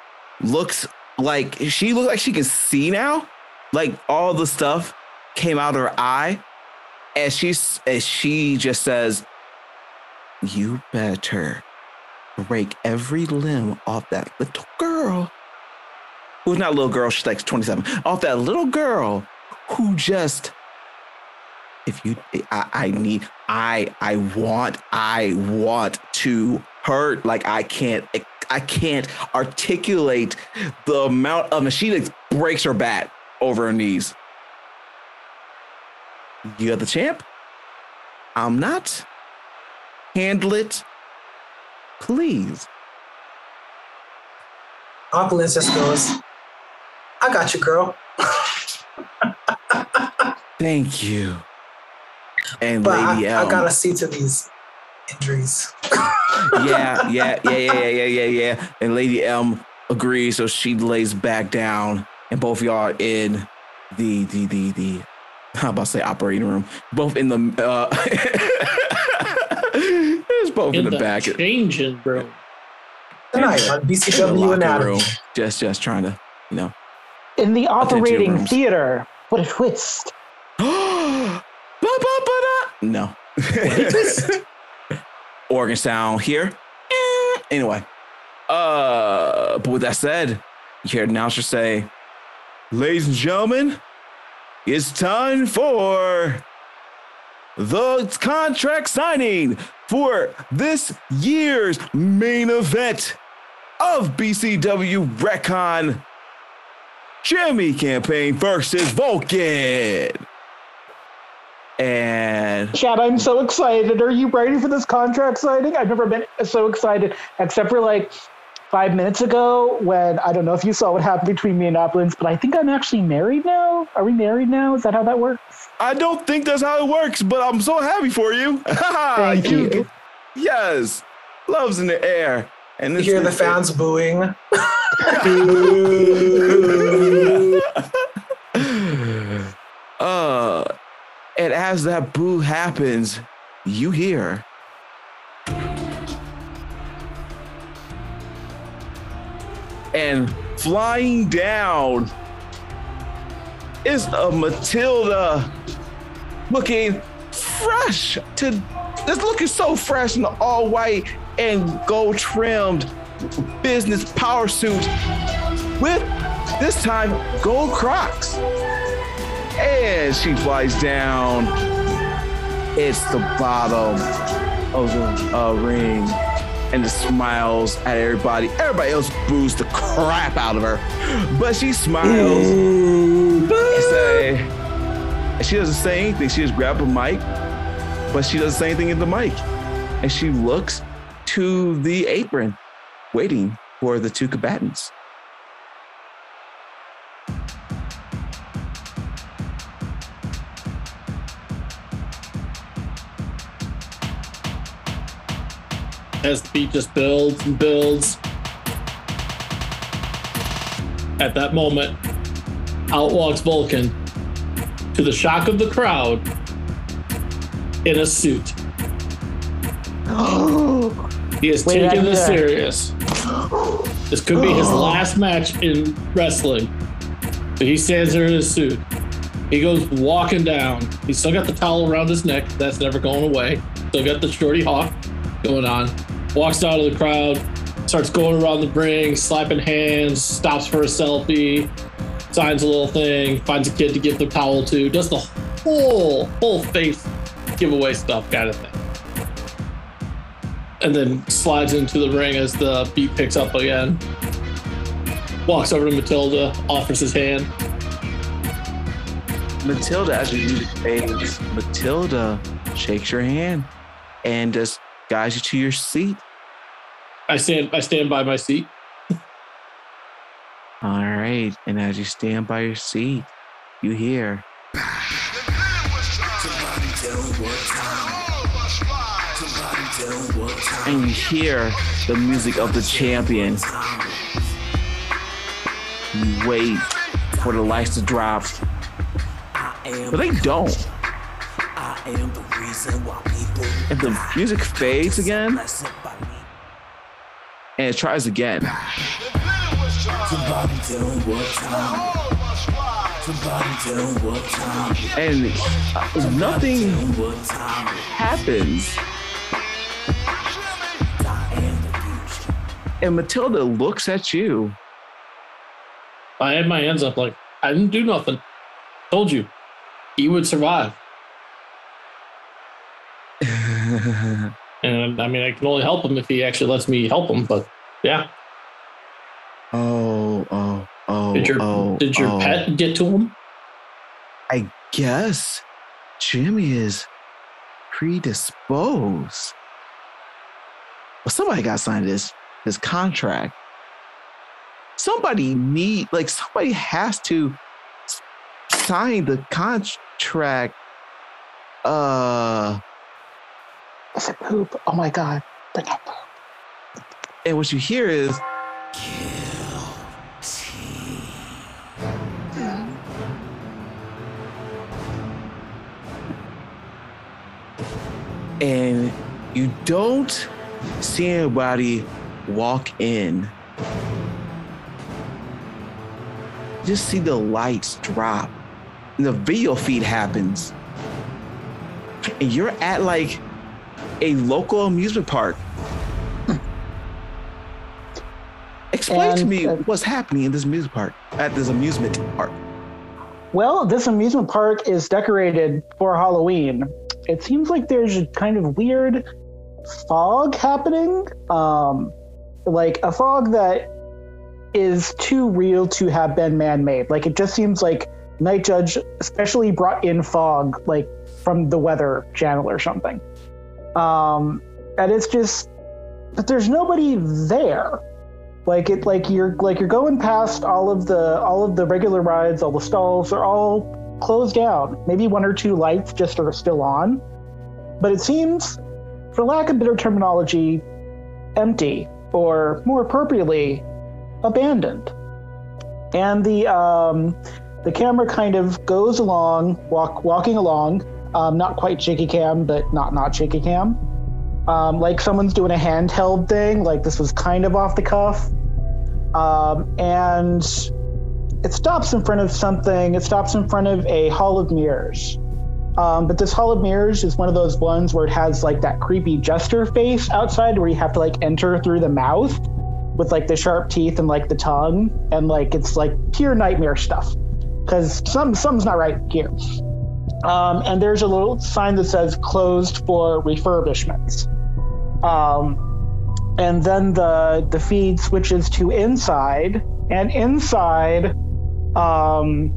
Speaker 2: looks like she looks like she can see now. Like all the stuff came out of her eye. And she's as she just says, You better break every limb off that little girl. Who's not a little girl, she's like 27. Off that little girl who just if you I, I need I I want I want to hurt like I can't I can't articulate the amount of and she breaks her back over her knees. You're the champ. I'm not. Handle it, please.
Speaker 4: Opulence just goes, I got you, girl.
Speaker 2: Thank you. And
Speaker 4: But I,
Speaker 2: Lady
Speaker 4: I
Speaker 2: L.
Speaker 4: gotta see to these injuries.
Speaker 2: yeah, yeah, yeah, yeah, yeah, yeah, yeah. And Lady M agrees, so she lays back down, and both of y'all are in the the the the. How about to say operating room? Both in the. uh It's both in,
Speaker 3: in
Speaker 2: the,
Speaker 3: the
Speaker 2: back.
Speaker 3: changing room.
Speaker 4: Tonight on
Speaker 2: in the
Speaker 4: BCW
Speaker 2: locker
Speaker 4: Anatomy.
Speaker 2: room. Just just trying to, you know.
Speaker 5: In the operating theater. What a twist.
Speaker 2: No. Organ sound here. Eh. Anyway. Uh but with that said, you hear the announcer say, Ladies and gentlemen, it's time for the contract signing for this year's main event of BCW Wreck Con Jimmy Campaign versus Vulcan. And
Speaker 5: Chad, I'm so excited. Are you ready for this contract signing? I've never been so excited, except for like five minutes ago when I don't know if you saw what happened between me and Opulence, but I think I'm actually married now. Are we married now? Is that how that works?
Speaker 2: I don't think that's how it works, but I'm so happy for you.
Speaker 5: Thank you.
Speaker 2: Yes, love's in the air. And
Speaker 4: You hear the fans booing.
Speaker 2: uh, and as that boo happens, you hear. And flying down is a Matilda looking fresh to this looking so fresh in the all white and gold trimmed business power suit with this time gold crocs. And she flies down. It's the bottom of the uh, ring and just smiles at everybody. Everybody else boos the crap out of her, but she smiles and say, and she doesn't say anything. She just grabs a mic, but she doesn't say anything in the mic, and she looks to the apron, waiting for the two combatants.
Speaker 3: as the beat just builds and builds. At that moment, out walks Vulcan to the shock of the crowd in a suit. He is
Speaker 5: Wait,
Speaker 3: taking this serious. This could be his last match in wrestling. So he stands there in his suit. He goes walking down. He's still got the towel around his neck. That's never going away. Still got the shorty hawk going on. Walks out of the crowd, starts going around the ring, slapping hands, stops for a selfie, signs a little thing, finds a kid to give the towel to, does the whole whole face giveaway stuff kind of thing. And then slides into the ring as the beat picks up again. Walks over to Matilda, offers his hand.
Speaker 2: Matilda, as you do fades, Matilda shakes your hand and just guides you to your seat.
Speaker 3: I stand I stand by my seat.
Speaker 2: All right. And as you stand by your seat, you hear. And you hear the music of the champion. You wait for the lights to drop, but they don't. And the music fades again, and it tries again. And uh, nothing happens. And Matilda looks at you.
Speaker 3: I had my hands up like I didn't do nothing. Told you. He would survive. And I mean I can only help him if he actually lets me help him, but yeah.
Speaker 2: Oh, oh, oh.
Speaker 3: Did your
Speaker 2: oh,
Speaker 3: did your
Speaker 2: oh.
Speaker 3: pet get to him?
Speaker 2: I guess Jimmy is predisposed. Well, somebody got signed this this contract. Somebody need like somebody has to sign the contract. Uh,
Speaker 5: Is it poop? Oh my god. Bring up poop.
Speaker 2: and what you hear is and you don't see anybody walk in. You just see the lights drop. And the video feed happens. And you're at like a local amusement park. Explain to me
Speaker 5: uh,
Speaker 2: what's happening in this amusement park, at this amusement park.
Speaker 5: Well, this amusement park is decorated for Halloween, it seems like there's a kind of weird fog happening. Um, like a fog that is too real to have been man-made. Like it just seems like Night Judge especially brought in fog, like from the weather channel or something. Um, and it's just, but there's nobody there. Like it, like you're like you're going past all of the all of the regular rides, all the stalls are all closed down. Maybe one or two lights just are still on, but it seems, for lack of better terminology, empty, or more appropriately, abandoned. And the um, the camera kind of goes along, walk walking along, um, not quite shaky cam, but not not shaky cam. Um, like someone's doing a handheld thing, like this was kind of off the cuff. Um, and it stops in front of something. It stops in front of a hall of mirrors. Um, but this hall of mirrors is one of those ones where it has like that creepy jester face outside, where you have to like enter through the mouth with like the sharp teeth and like the tongue, and like it's like pure nightmare stuff. Because some something's not right here. Um, and there's a little sign that says closed for refurbishments. Um, and then the the feed switches to inside, and inside um,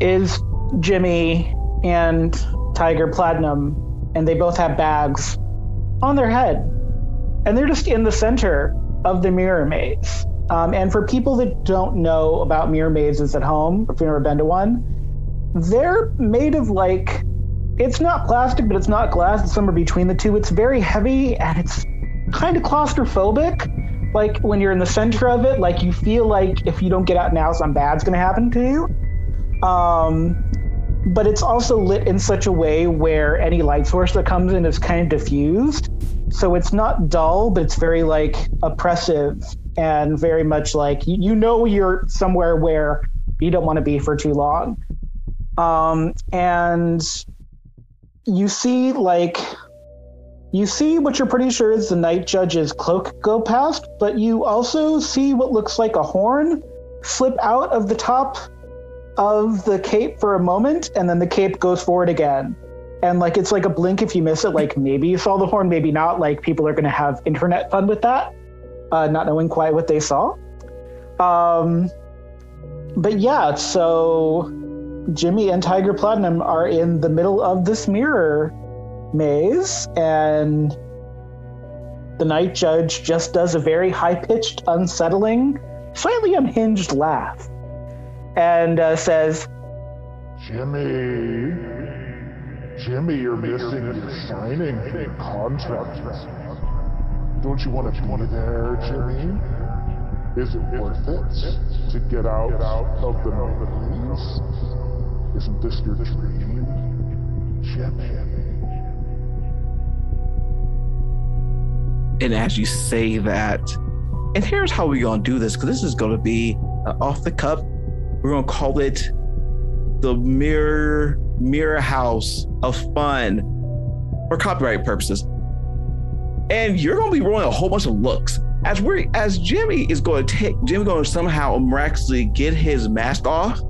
Speaker 5: is Jimmy and Tiger Platinum, and they both have bags on their head, and they're just in the center of the mirror maze. Um, and for people that don't know about mirror mazes at home, if you've never been to one, they're made of like it's not plastic, but it's not glass. It's somewhere between the two. It's very heavy and it's kind of claustrophobic. Like when you're in the center of it, like you feel like if you don't get out now, something bad's gonna happen to you. Um, but it's also lit in such a way where any light source that comes in is kind of diffused. So it's not dull, but it's very like oppressive and very much like you, you know you're somewhere where you don't want to be for too long. Um, and you see like you see what you're pretty sure is the night judge's cloak go past, but you also see what looks like a horn slip out of the top of the cape for a moment, and then the cape goes forward again. And like it's like a blink if you miss it. Like maybe you saw the horn, maybe not. Like people are going to have internet fun with that, uh, not knowing quite what they saw. Um, but yeah, so Jimmy and Tiger Platinum are in the middle of this mirror maze, and the night judge just does a very high pitched, unsettling, slightly unhinged laugh and uh, says,
Speaker 9: Jimmy, Jimmy, you're missing your signing contract. Don't you want to be there, Jimmy? Is it worth it to get out of the maze? Isn't this your dream, Jimmy?
Speaker 2: And as you say that, and here's how we're gonna do this, because this is gonna be uh, off the cup. We're gonna call it the mirror mirror house of fun for copyright purposes. And you're gonna be rolling a whole bunch of looks. As we're as Jimmy is going to take Jimmy going to somehow miraculously get his mask off.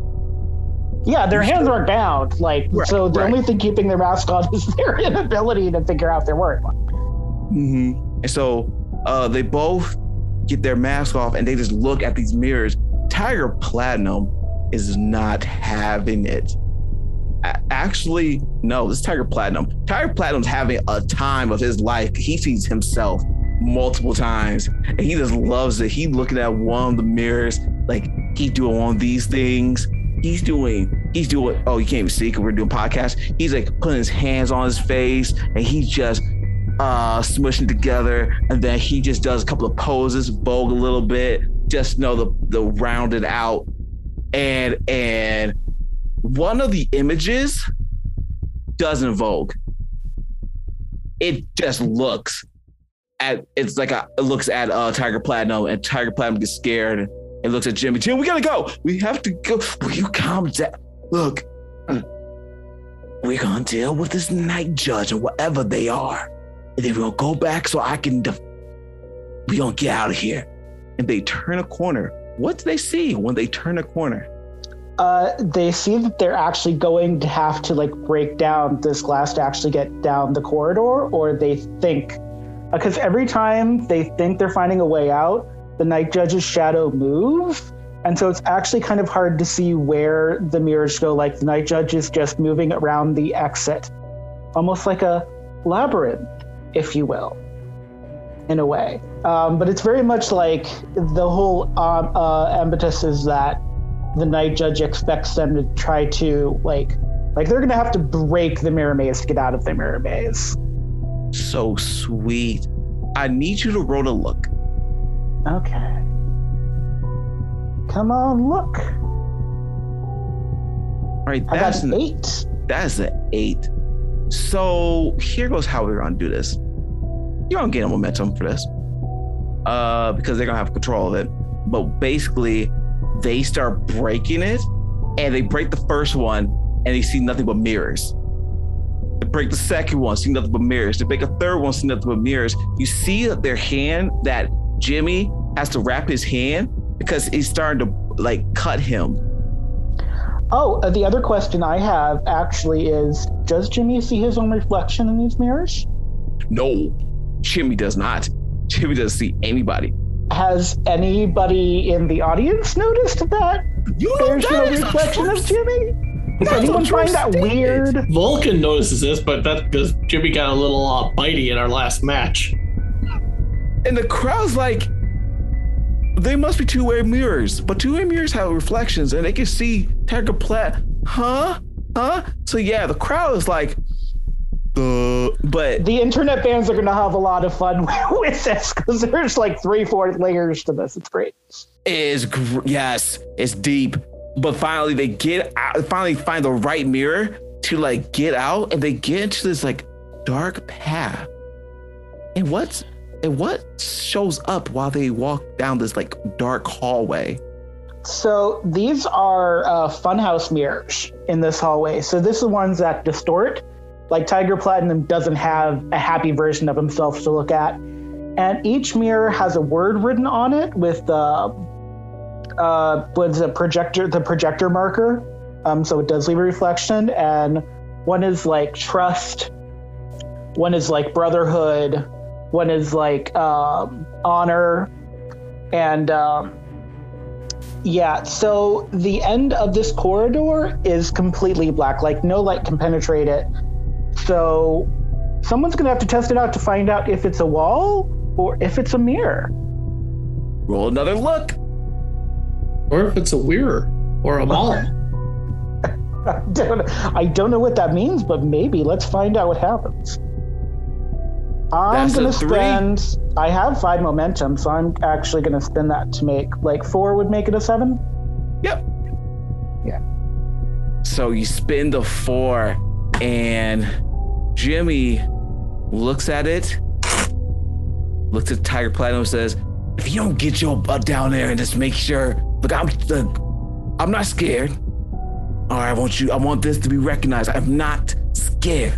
Speaker 5: Yeah, their hands are bound. Like,
Speaker 2: Right,
Speaker 5: so the
Speaker 2: right.
Speaker 5: only thing keeping their mask on is their inability to figure out their word.
Speaker 2: Mm-hmm. And so uh, they both get their mask off and they just look at these mirrors. Tiger Platinum is not having it. Actually, no, this is Tiger Platinum. Tiger Platinum's having a time of his life. He sees himself multiple times and he just loves it. He looking at one of the mirrors, like he doing one of these things. He's doing, he's doing, oh, you can't even see because we're doing podcasts. He's like putting his hands on his face and he's just uh smushing together and then he just does a couple of poses vogue a little bit just know the the rounded out. And and one of the images doesn't vogue. It just looks at it's like a, it looks at uh tiger platinum and tiger platinum gets scared and, looks at jimmy jim we gotta go. We have to go. Will you calm down look we're gonna deal with this night judge or whatever they are and then we're gonna go back so I can. Def- we gonna get out of here. And they turn a corner. What do they see when they turn a corner?
Speaker 5: uh, they see that they're actually going to have to like break down this glass to actually get down the corridor, or they think because every time they think they're finding a way out, the night judge's shadow moves. And so it's actually kind of hard to see where the mirrors go. Like the night judge is just moving around the exit, almost like a labyrinth, if you will, in a way. Um, but it's very much like the whole um, uh, impetus is that the night judge expects them to try to like, like they're gonna have to break the mirror maze to get out of the mirror maze.
Speaker 2: So sweet. I need you to roll a look.
Speaker 5: Okay. Come on, look.
Speaker 2: All right, that's
Speaker 5: an, eight.
Speaker 2: that's an eight. So here goes how we're gonna do this. You're gonna get a momentum for this. Uh, because they're gonna have control of it. But basically, they start breaking it, and they break the first one, and they see nothing but mirrors. They break the second one, see nothing but mirrors. They break a third one, see nothing but mirrors. You see that their hand that Jimmy has to wrap his hand because he's starting to like cut him.
Speaker 5: Oh, uh, the other question I have actually is Does Jimmy see his own reflection in these mirrors?
Speaker 2: No, Jimmy does not. Jimmy doesn't see anybody.
Speaker 5: Has anybody in the audience noticed that
Speaker 2: You know
Speaker 5: there's no
Speaker 2: that is
Speaker 5: reflection of Jimmy? Does
Speaker 2: That's
Speaker 5: anyone
Speaker 2: true
Speaker 5: find that weird?
Speaker 3: Vulcan notices this, but that's because Jimmy got a little uh, bitey in our last match.
Speaker 2: And the crowd's like, they must be two-way mirrors, but two-way mirrors have reflections, and they can see Tiger Platt. Huh? Huh? So yeah, the crowd is like, but
Speaker 5: The internet fans are going to have a lot of fun with this because there's like three, four layers to this. It's great.
Speaker 2: is gr- yes, it's deep. But finally, they get out. Finally, find the right mirror to like get out, and they get into this like dark path. And what's and what shows up while they walk down this like dark hallway?
Speaker 5: So these are uh, funhouse mirrors in this hallway. So this is the ones that distort. Like Tiger Platinum doesn't have a happy version of himself to look at, and each mirror has a word written on it with the uh, with the projector the projector marker. Um, so it does leave a reflection, and one is like trust, one is like brotherhood, one is like um, honor, and um, yeah, so the end of this corridor is completely black, like no light can penetrate it. So someone's gonna have to test it out to find out if it's a wall or if it's a mirror.
Speaker 2: Roll another look.
Speaker 3: Or if it's a weirder or a mall.
Speaker 5: I don't, I don't know what that means, but maybe let's find out what happens. I'm gonna
Speaker 2: three.
Speaker 5: spend. I have five momentum, so I'm actually gonna spend that to make like four would make it a seven.
Speaker 2: Yep.
Speaker 5: Yeah.
Speaker 2: So you spin the four, and Jimmy looks at it, looks at Tiger Platinum, and says, "If you don't get your butt down there and just make sure, look, I'm, look, I'm not scared. All right, I want you. I want this to be recognized. I'm not scared.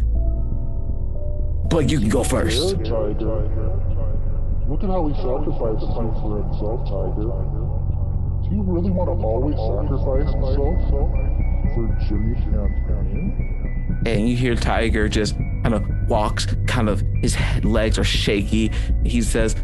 Speaker 2: But you can go first.
Speaker 9: Look at how he sacrifices you for himself, Tiger. Do you really want to always sacrifice himself for Jimmy campaign?
Speaker 2: And you hear Tiger just kind of walks, kind of his head, legs are shaky. He says,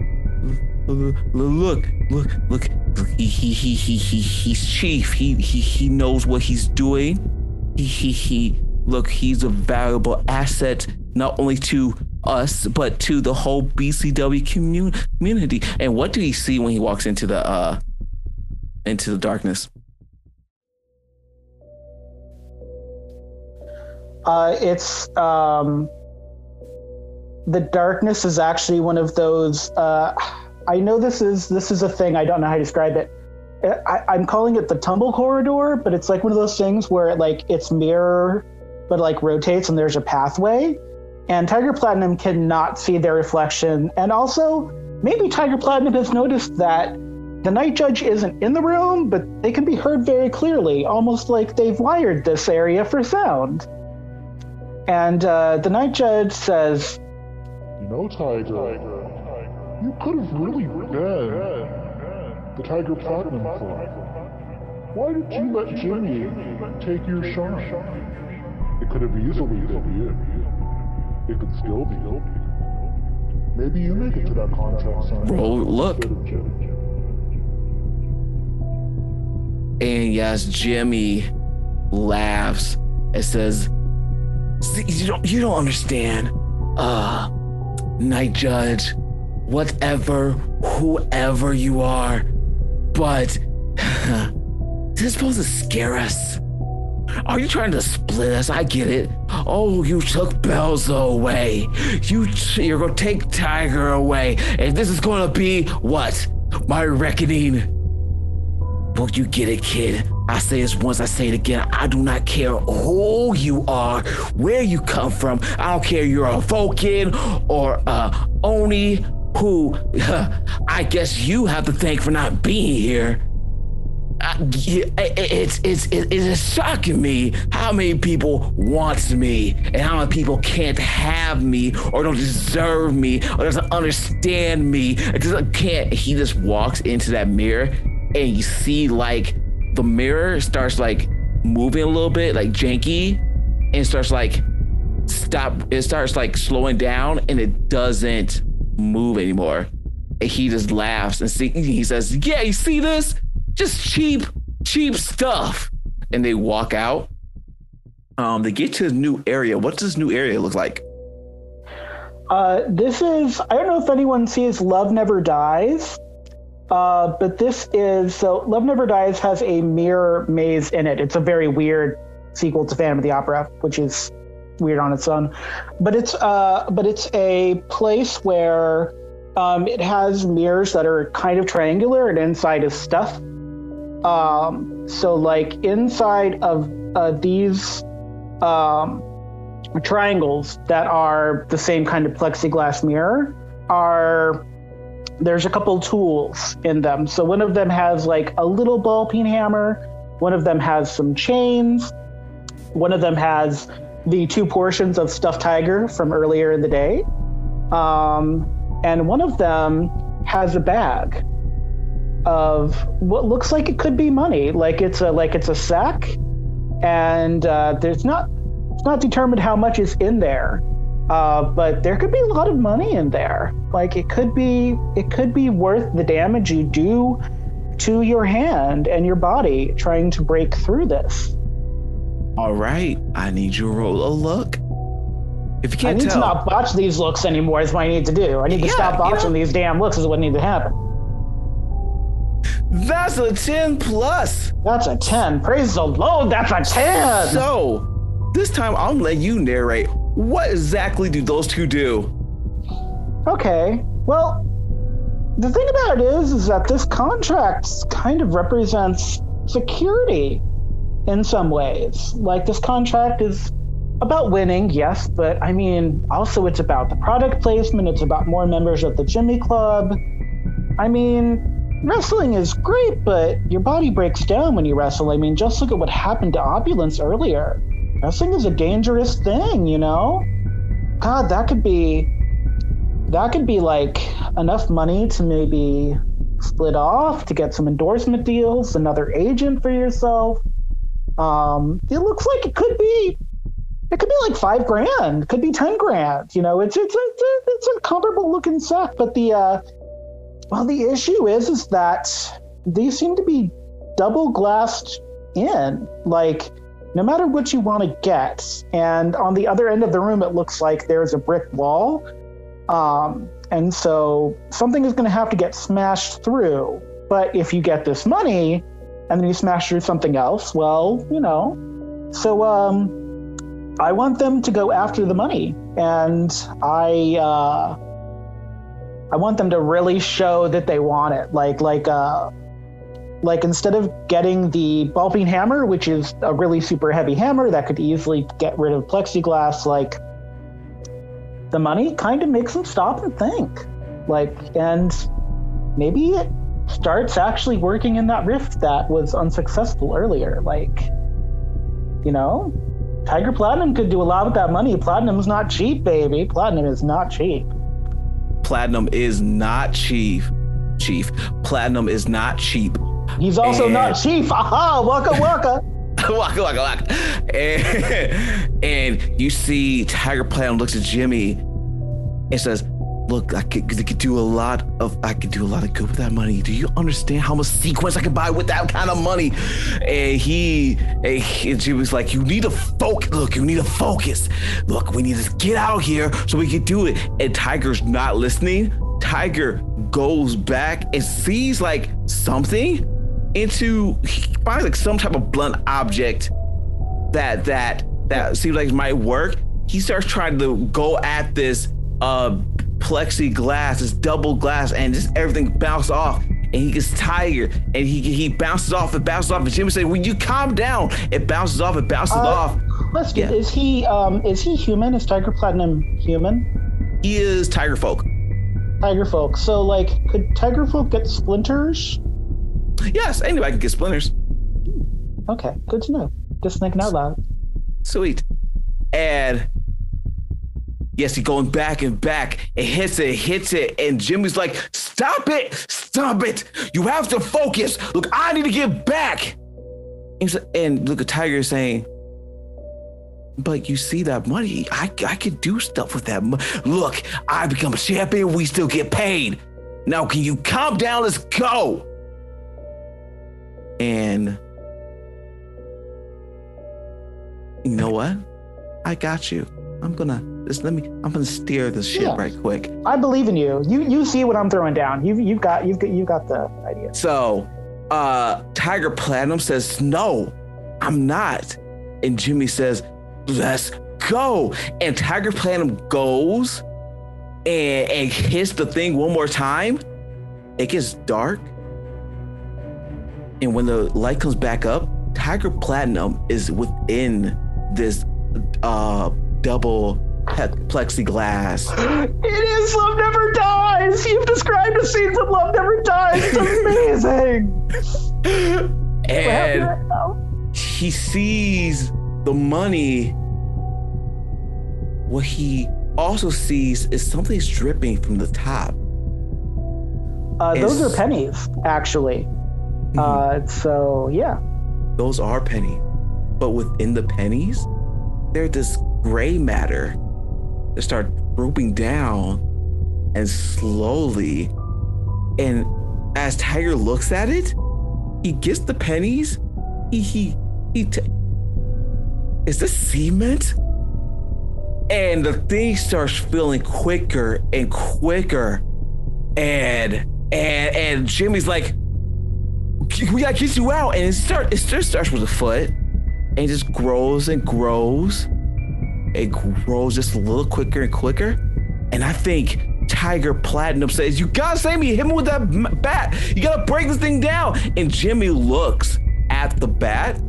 Speaker 2: "Look, look, look. He, he, he, he, he, he's chief. He, he, he knows what he's doing. He, he, he. Look, he's a valuable asset not only to us but to the whole BCW commun- community. And what do he see when he walks into the uh into the darkness?
Speaker 5: Uh, it's um, the darkness is actually one of those. Uh, I know this is this is a thing. I don't know how to describe it. I, I'm calling it the tumble corridor, but it's like one of those things where it, like it's mirror, but like rotates and there's a pathway. And Tiger Platinum cannot see their reflection. And also, maybe Tiger Platinum has noticed that the night judge isn't in the room, but they can be heard very clearly, almost like they've wired this area for sound. And uh, the night judge says,
Speaker 9: You know, Tiger, you could have really been the Tiger Platinum Club. Why did you let Jimmy take your shine? It could have easily been you. It could still be. you. Maybe you make it to that contract signing.
Speaker 2: Bro, look.
Speaker 9: instead of Jimmy.
Speaker 2: And yes, Jimmy laughs and says, "See, "You don't, you don't understand, uh, Night Judge, whatever, whoever you are, but this is supposed to scare us. Are you trying to split us? I get it. Oh, you took Belzo away. You, you're gonna take Tiger away, and this is gonna be what? My reckoning." Well, you get it, kid. I say this once, I say it again. I do not care who you are, where you come from. I don't care you're a Vulcan or a Oni, who I guess you have to thank for not being here. It- it's it's it is shocking me how many people wants me and how many people can't have me or don't deserve me or doesn't understand me. Just can't. He just walks into that mirror and you see like the mirror starts like moving a little bit, like janky, and starts like stop. It starts like slowing down and it doesn't move anymore. And he just laughs and see, he says, "Yeah, you see this? Just cheap, cheap stuff." And they walk out. Um, they get to a new area. What's this new area look like?
Speaker 5: Uh, this is, I don't know if anyone sees Love Never Dies, uh, but this is, so Love Never Dies has a mirror maze in it. It's a very weird sequel to Phantom of the Opera, which is weird on its own. But it's, uh, but it's a place where um, it has mirrors that are kind of triangular and inside is stuff. Um, so like inside of uh, these um, triangles that are the same kind of plexiglass mirror are there's a couple tools in them. So one of them has like a little ball peen hammer, one of them has some chains, one of them has the two portions of stuffed tiger from earlier in the day. Um, and one of them has a bag of what looks like it could be money, like it's a like it's a sack, and uh, there's not it's not determined how much is in there, uh, but there could be a lot of money in there. Like it could be it could be worth the damage you do to your hand and your body trying to break through this.
Speaker 2: All right, I need you to roll a look. If you can't I
Speaker 5: need
Speaker 2: tell,
Speaker 5: to not botch these looks anymore. Is what I need to do. I need to
Speaker 2: Yeah,
Speaker 5: stop
Speaker 2: you know-
Speaker 5: these damn looks. Is what needs to happen.
Speaker 2: that's a ten plus.
Speaker 5: That's a ten. Praise the Lord. That's a ten.
Speaker 2: So this time I'm gonna let you narrate. What exactly do those two do?
Speaker 5: Okay. Well, the thing about it is, is that this contract kind of represents security in some ways. Like this contract is about winning, yes, but I mean, also it's about the product placement. It's about more members of the Jimmy Club. I mean, wrestling is great, but your body breaks down when you wrestle. I mean, just look at what happened to Opulence earlier. Wrestling is a dangerous thing, you know? God, that could be that could be like enough money to maybe split off to get some endorsement deals, another agent for yourself. Um, it looks like it could be, it could be like five grand, could be ten grand. You know, it's it's it's it's a comparable looking set, but the uh, well, the issue is is that these seem to be double glassed in, like. No matter what you want to get, and on the other end of the room, it looks like there's a brick wall, um, and so something is going to have to get smashed through. But if you get this money and then you smash through something else, well, you know. So um, I want them to go after the money, and I uh, I want them to really show that they want it. Like like uh, like instead of getting the ball hammer, which is a really super heavy hammer that could easily get rid of plexiglass, like the money kind of makes them stop and think. Like, and maybe it starts actually working in that rift that was unsuccessful earlier. Like, you know, Tiger Platinum could do a lot with that money. Platinum's not cheap, baby. Platinum is not cheap.
Speaker 2: Platinum is not cheap. Chief, platinum is not cheap.
Speaker 5: He's also
Speaker 2: And-
Speaker 5: not chief. Aha! Waka waka.
Speaker 2: waka waka waka. And, and you see Tiger Platinum looks at Jimmy and says, Look, I could, I could do a lot of I could do a lot of good with that money. Do you understand how much sequence I could buy with that kind of money? And he and he- and Jimmy's like, you need to focus. Look, you need to focus. Look, we need to get out here so we can do it. And Tiger's not listening. Tiger goes back and sees like something into he finds like some type of blunt object that that that seems like it might work. He starts trying to go at this uh plexiglass, this double glass, and just everything bounces off. And he gets tired, and he he bounces off. It bounces off. And Jimmy said, "When you calm down, it bounces off. It bounces
Speaker 5: Uh,
Speaker 2: off."
Speaker 5: Question:
Speaker 2: Yeah.
Speaker 5: Is he um is he human? Is Tiger Platinum human?
Speaker 2: He is Tiger Folk.
Speaker 5: Tiger folk. So like, could Tiger folk get splinters?
Speaker 2: Yes, anybody can get splinters.
Speaker 5: Okay, good to know. Just thinking out loud.
Speaker 2: Sweet. And yes, he's going back and back. It hits it, hits it. And Jimmy's like, stop it, stop it. You have to focus. Look, I need to get back. And, and look, a tiger is saying, but you see that money, I, I could do stuff with that money. Look, I become a champion, we still get paid. Now, can you calm down? Let's go. And you know what? I got you. I'm gonna just let me. I'm gonna steer this ship
Speaker 5: Yeah.
Speaker 2: right quick.
Speaker 5: I believe in you. You you see what I'm throwing down. You you've got you've got you got the idea.
Speaker 2: So, uh, Tiger Platinum says, "No, I'm not," and Jimmy says, "Let's go." And Tiger Platinum goes and, and hits the thing one more time. It gets dark, and when the light comes back up, Tiger Platinum is within this uh double plexiglass.
Speaker 5: It is Love Never Dies. You've described a scene from Love Never Dies. It's amazing.
Speaker 2: And he sees the money. What he also sees is something's dripping from the top.
Speaker 5: Uh, those are pennies, actually. Uh, so yeah.
Speaker 2: Those are pennies. But within the pennies, there's this gray matter that start drooping down and slowly. And as Tiger looks at it, he gets the pennies. He he he. T- is this cement? And the thing starts feeling quicker and quicker, and and and Jimmy's like, "We gotta get you out!" And it start it just starts with a foot, and it just grows and grows. It grows just a little quicker and quicker, and I think Tiger Platinum says, "You gotta save me! Hit him with that bat! You gotta break this thing down!" And Jimmy looks at the bat,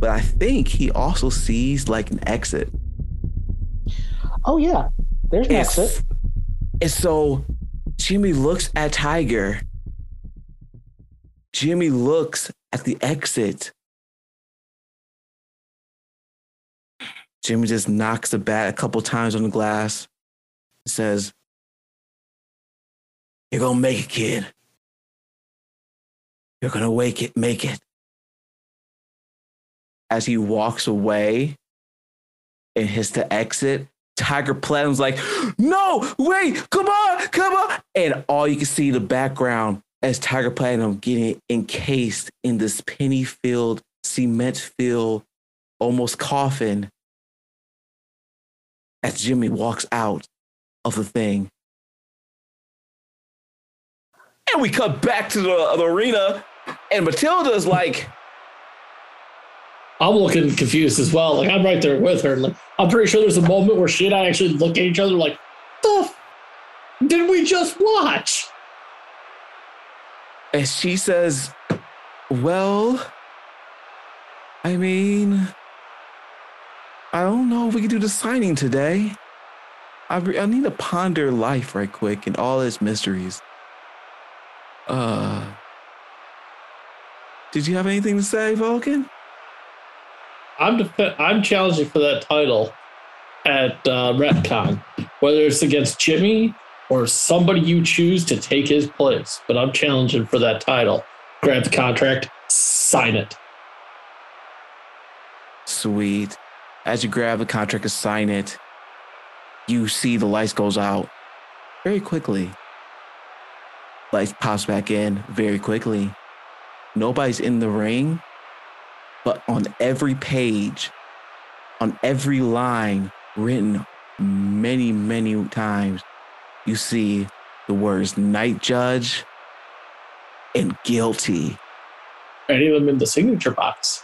Speaker 2: but I think he also sees like an exit.
Speaker 5: Oh yeah. There's an
Speaker 2: It's-
Speaker 5: exit.
Speaker 2: And so Jimmy looks at Tiger. Jimmy looks at the exit. Jimmy just knocks the bat a couple times on the glass. And says, You're gonna make it, kid. You're gonna wake it, make it. As he walks away and hits the exit, Tiger Platinum's like, no, wait, come on, come on. And all you can see in the background as Tiger Platinum getting encased in this penny filled, cement filled, almost coffin as Jimmy walks out of the thing. And we cut back to the, the arena, and Matilda's like,
Speaker 3: I'm looking confused as well. Like I'm right there with her. Like I'm pretty sure there's a moment where she and I actually look at each other like, the f- did we just watch?
Speaker 2: And she says, Well, I mean, I don't know if we can do the signing today. I, re- I need to ponder life right quick and all its mysteries. Uh, did you have anything to say, Vulcan?
Speaker 3: I'm def- I'm challenging for that title at uh, Wreck Con, whether it's against Jimmy or somebody you choose to take his place. But I'm challenging for that title. Grab the contract, sign it.
Speaker 2: Sweet. As you grab the contract and sign it, you see the lights goes out very quickly. Lights pops back in very quickly. Nobody's in the ring, but on every page, on every line written many, many times, you see the words night judge and guilty.
Speaker 3: Any of them in the signature box.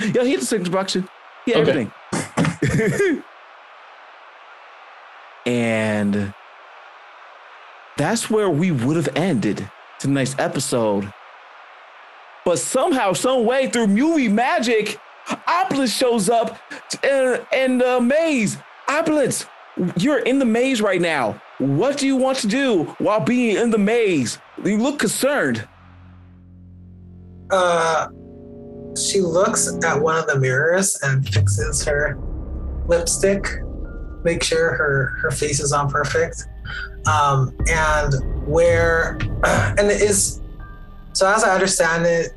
Speaker 2: Yeah, he had the signature box. He had
Speaker 3: Okay.
Speaker 2: everything. and that's where we would have ended tonight's episode. But somehow, some way, through movie magic, Opulence shows up in, in the maze. Opulence, you're in the maze right now. What do you want to do while being in the maze? You look concerned.
Speaker 4: Uh, she looks at one of the mirrors and fixes her lipstick, make sure her her face is on perfect. Um, and where and it is so as I understand it,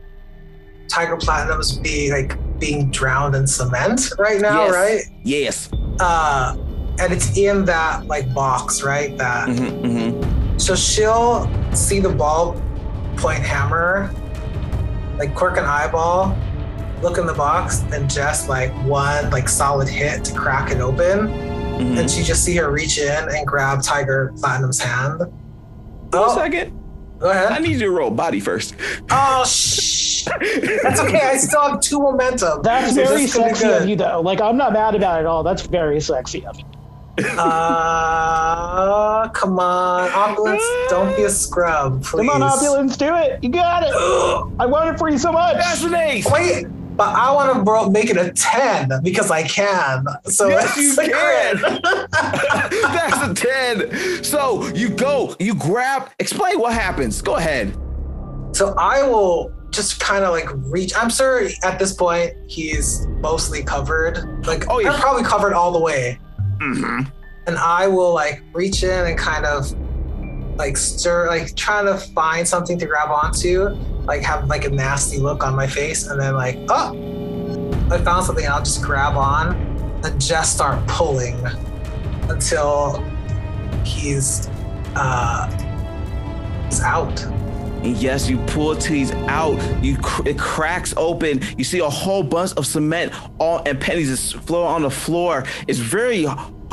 Speaker 4: Tiger Platinum's be like being drowned in cement right now,
Speaker 2: Yes.
Speaker 4: right?
Speaker 2: Yes.
Speaker 4: Uh, and it's in that like box, right? That
Speaker 2: hmm hmm
Speaker 4: so she'll see the ball point hammer, like quirk an eyeball, look in the box, and just like one like solid hit to crack it open.
Speaker 2: hmm
Speaker 4: And she just see her reach in and grab Tiger Platinum's hand.
Speaker 2: Wait a
Speaker 4: Oh,
Speaker 2: second.
Speaker 4: go ahead.
Speaker 2: I need you to roll body first.
Speaker 4: Oh, shh. That's okay. I still have two momentum.
Speaker 5: That's
Speaker 4: So
Speaker 5: very
Speaker 4: this could be
Speaker 5: sexy of you, though. Like, I'm not mad about it at all. That's very sexy of you.
Speaker 4: Uh, come on, Opulence, don't be a scrub, please.
Speaker 5: Come on, Opulence, do it. You got it. I want it for you so much.
Speaker 2: That's an ace.
Speaker 4: Wait, but I want to bro- make it a 10 because I can. So
Speaker 2: Yes, you
Speaker 4: a
Speaker 2: can. That's a 10. So you go, you grab, explain what happens. Go ahead.
Speaker 4: So I will just kind of like reach. I'm sure at this point he's mostly covered. Like,
Speaker 2: Oh, yeah.
Speaker 4: they're probably covered all the way.
Speaker 2: Mm-hmm.
Speaker 4: And I will like reach in and kind of like stir, like trying to find something to grab onto, like have like a nasty look on my face, and then like, oh, I found something. I'll just grab on and just start pulling until he's uh he's out.
Speaker 2: And yes, you pull tees out. You cr- it cracks open. You see a whole bunch of cement all and pennies is flowing on the floor. It's very,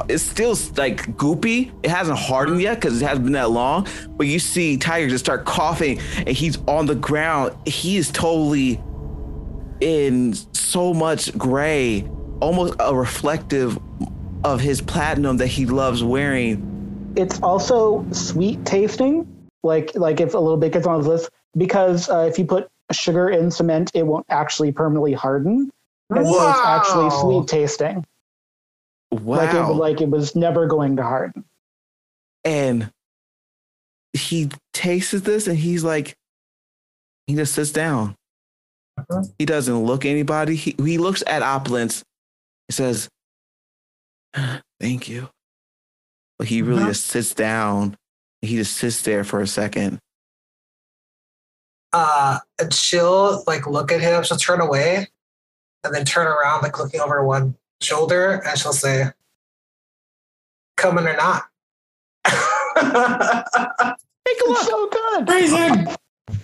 Speaker 2: it's still like goopy. It hasn't hardened yet because it hasn't been that long. But you see Tiger just start coughing, and he's on the ground. He is totally in so much gray, almost a reflective of his platinum that he loves wearing.
Speaker 5: It's also sweet tasting. Like, like if a little bit gets on his list, because uh, if you put sugar in cement, it won't actually permanently harden. And so it's actually sweet tasting. Like it,
Speaker 2: Wow.
Speaker 5: like it was never going to harden.
Speaker 2: and he tastes this and he's like he just sits down
Speaker 4: Mhm.
Speaker 2: he doesn't look anybody he, he looks at opulence he says thank you but he really
Speaker 4: Mhm.
Speaker 2: just sits down he just sits there for a second
Speaker 4: Uh, and she'll like look at him. She'll turn away, and then turn around, like looking over one shoulder, and she'll say, "Coming or not."
Speaker 2: take a look
Speaker 5: So good.
Speaker 3: Phrasing!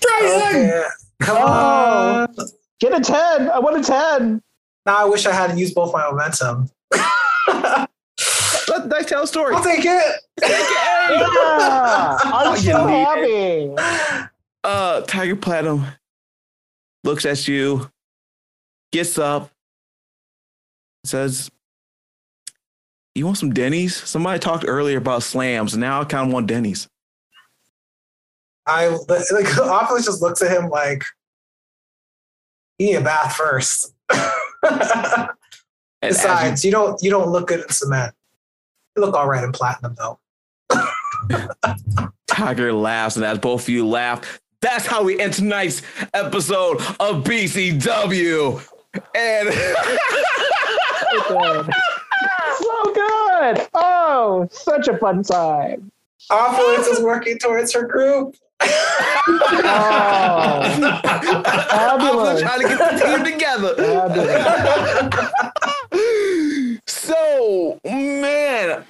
Speaker 3: Phrasing!
Speaker 4: okay. Come
Speaker 5: Oh.
Speaker 4: on.
Speaker 5: Get a 10. I want a 10.
Speaker 4: Now I wish I had used both my momentum. I'll
Speaker 2: let, let's tell a story
Speaker 4: take it.
Speaker 5: Yeah. I'm
Speaker 2: You
Speaker 5: so
Speaker 2: need
Speaker 5: happy.
Speaker 2: uh tiger platinum looks at you gets up says you want some denny's somebody talked earlier about slams now i kind of want denny's
Speaker 4: I like Opulence just looks at him like, "You need a bath first.
Speaker 2: And as you-
Speaker 4: Besides, you don't you don't look good in cement. You look all right in platinum though.
Speaker 2: tiger laughs and as both of you laugh that's how we end tonight's episode of bcw and
Speaker 5: So good. So good. Oh, such a fun time.
Speaker 4: Opulence is working towards her group.
Speaker 5: Oh,
Speaker 2: I'm
Speaker 5: Fabulous.
Speaker 2: trying to get the team together.
Speaker 5: Fabulous.
Speaker 2: So, man,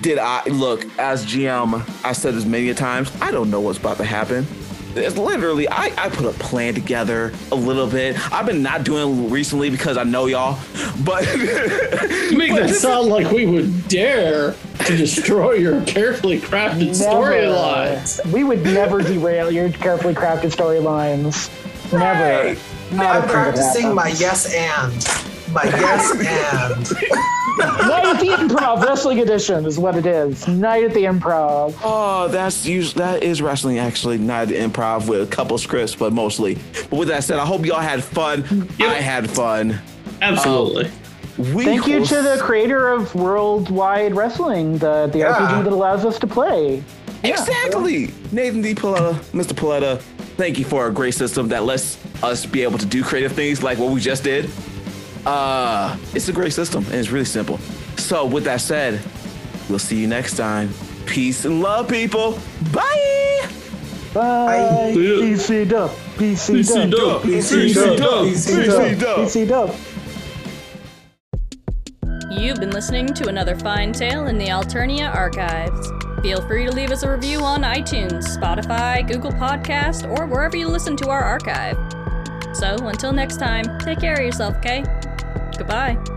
Speaker 2: did I look as GM? I said this many a times. I don't know what's about to happen. It's literally, I, I put a plan together a little bit. I've been not doing recently because I know y'all, but
Speaker 3: You make that sound like we would dare to destroy your carefully crafted storylines.
Speaker 5: We would never derail your carefully crafted storylines. Never.
Speaker 2: Right.
Speaker 5: Not a
Speaker 4: I'm practicing my yes and. My yes and.
Speaker 5: Night at the Improv Wrestling Edition is what it is. Night at the Improv.
Speaker 2: Oh, that's usually that is wrestling actually, Night at the improv with a couple scripts, but mostly. But with that said, I hope y'all had fun. I had fun.
Speaker 3: Absolutely.
Speaker 2: Um, we
Speaker 5: Thank you to the creator of Worldwide Wrestling, the, the
Speaker 4: Yeah.
Speaker 5: RPG that allows us to play.
Speaker 2: Exactly. Nathan D. Paoletta, Mr. Paoletta, thank you for a great system that lets us be able to do creative things like what we just did. Uh, it's a great system and it's really simple. So with that said, we'll see you next time. Peace and love, people. Bye.
Speaker 5: Bye.
Speaker 3: See ya.
Speaker 5: PC Dub. PC
Speaker 3: PC
Speaker 5: Dub.
Speaker 3: dub.
Speaker 4: PC
Speaker 3: PC
Speaker 4: dub.
Speaker 3: dub.
Speaker 4: PC dub.
Speaker 5: PC Dub.
Speaker 10: You've been listening to another fine tale in the Alternia archives. Feel free to leave us a review on iTunes, Spotify, Google Podcast, or wherever you listen to our archive. So until next time, take care of yourself, okay? Goodbye.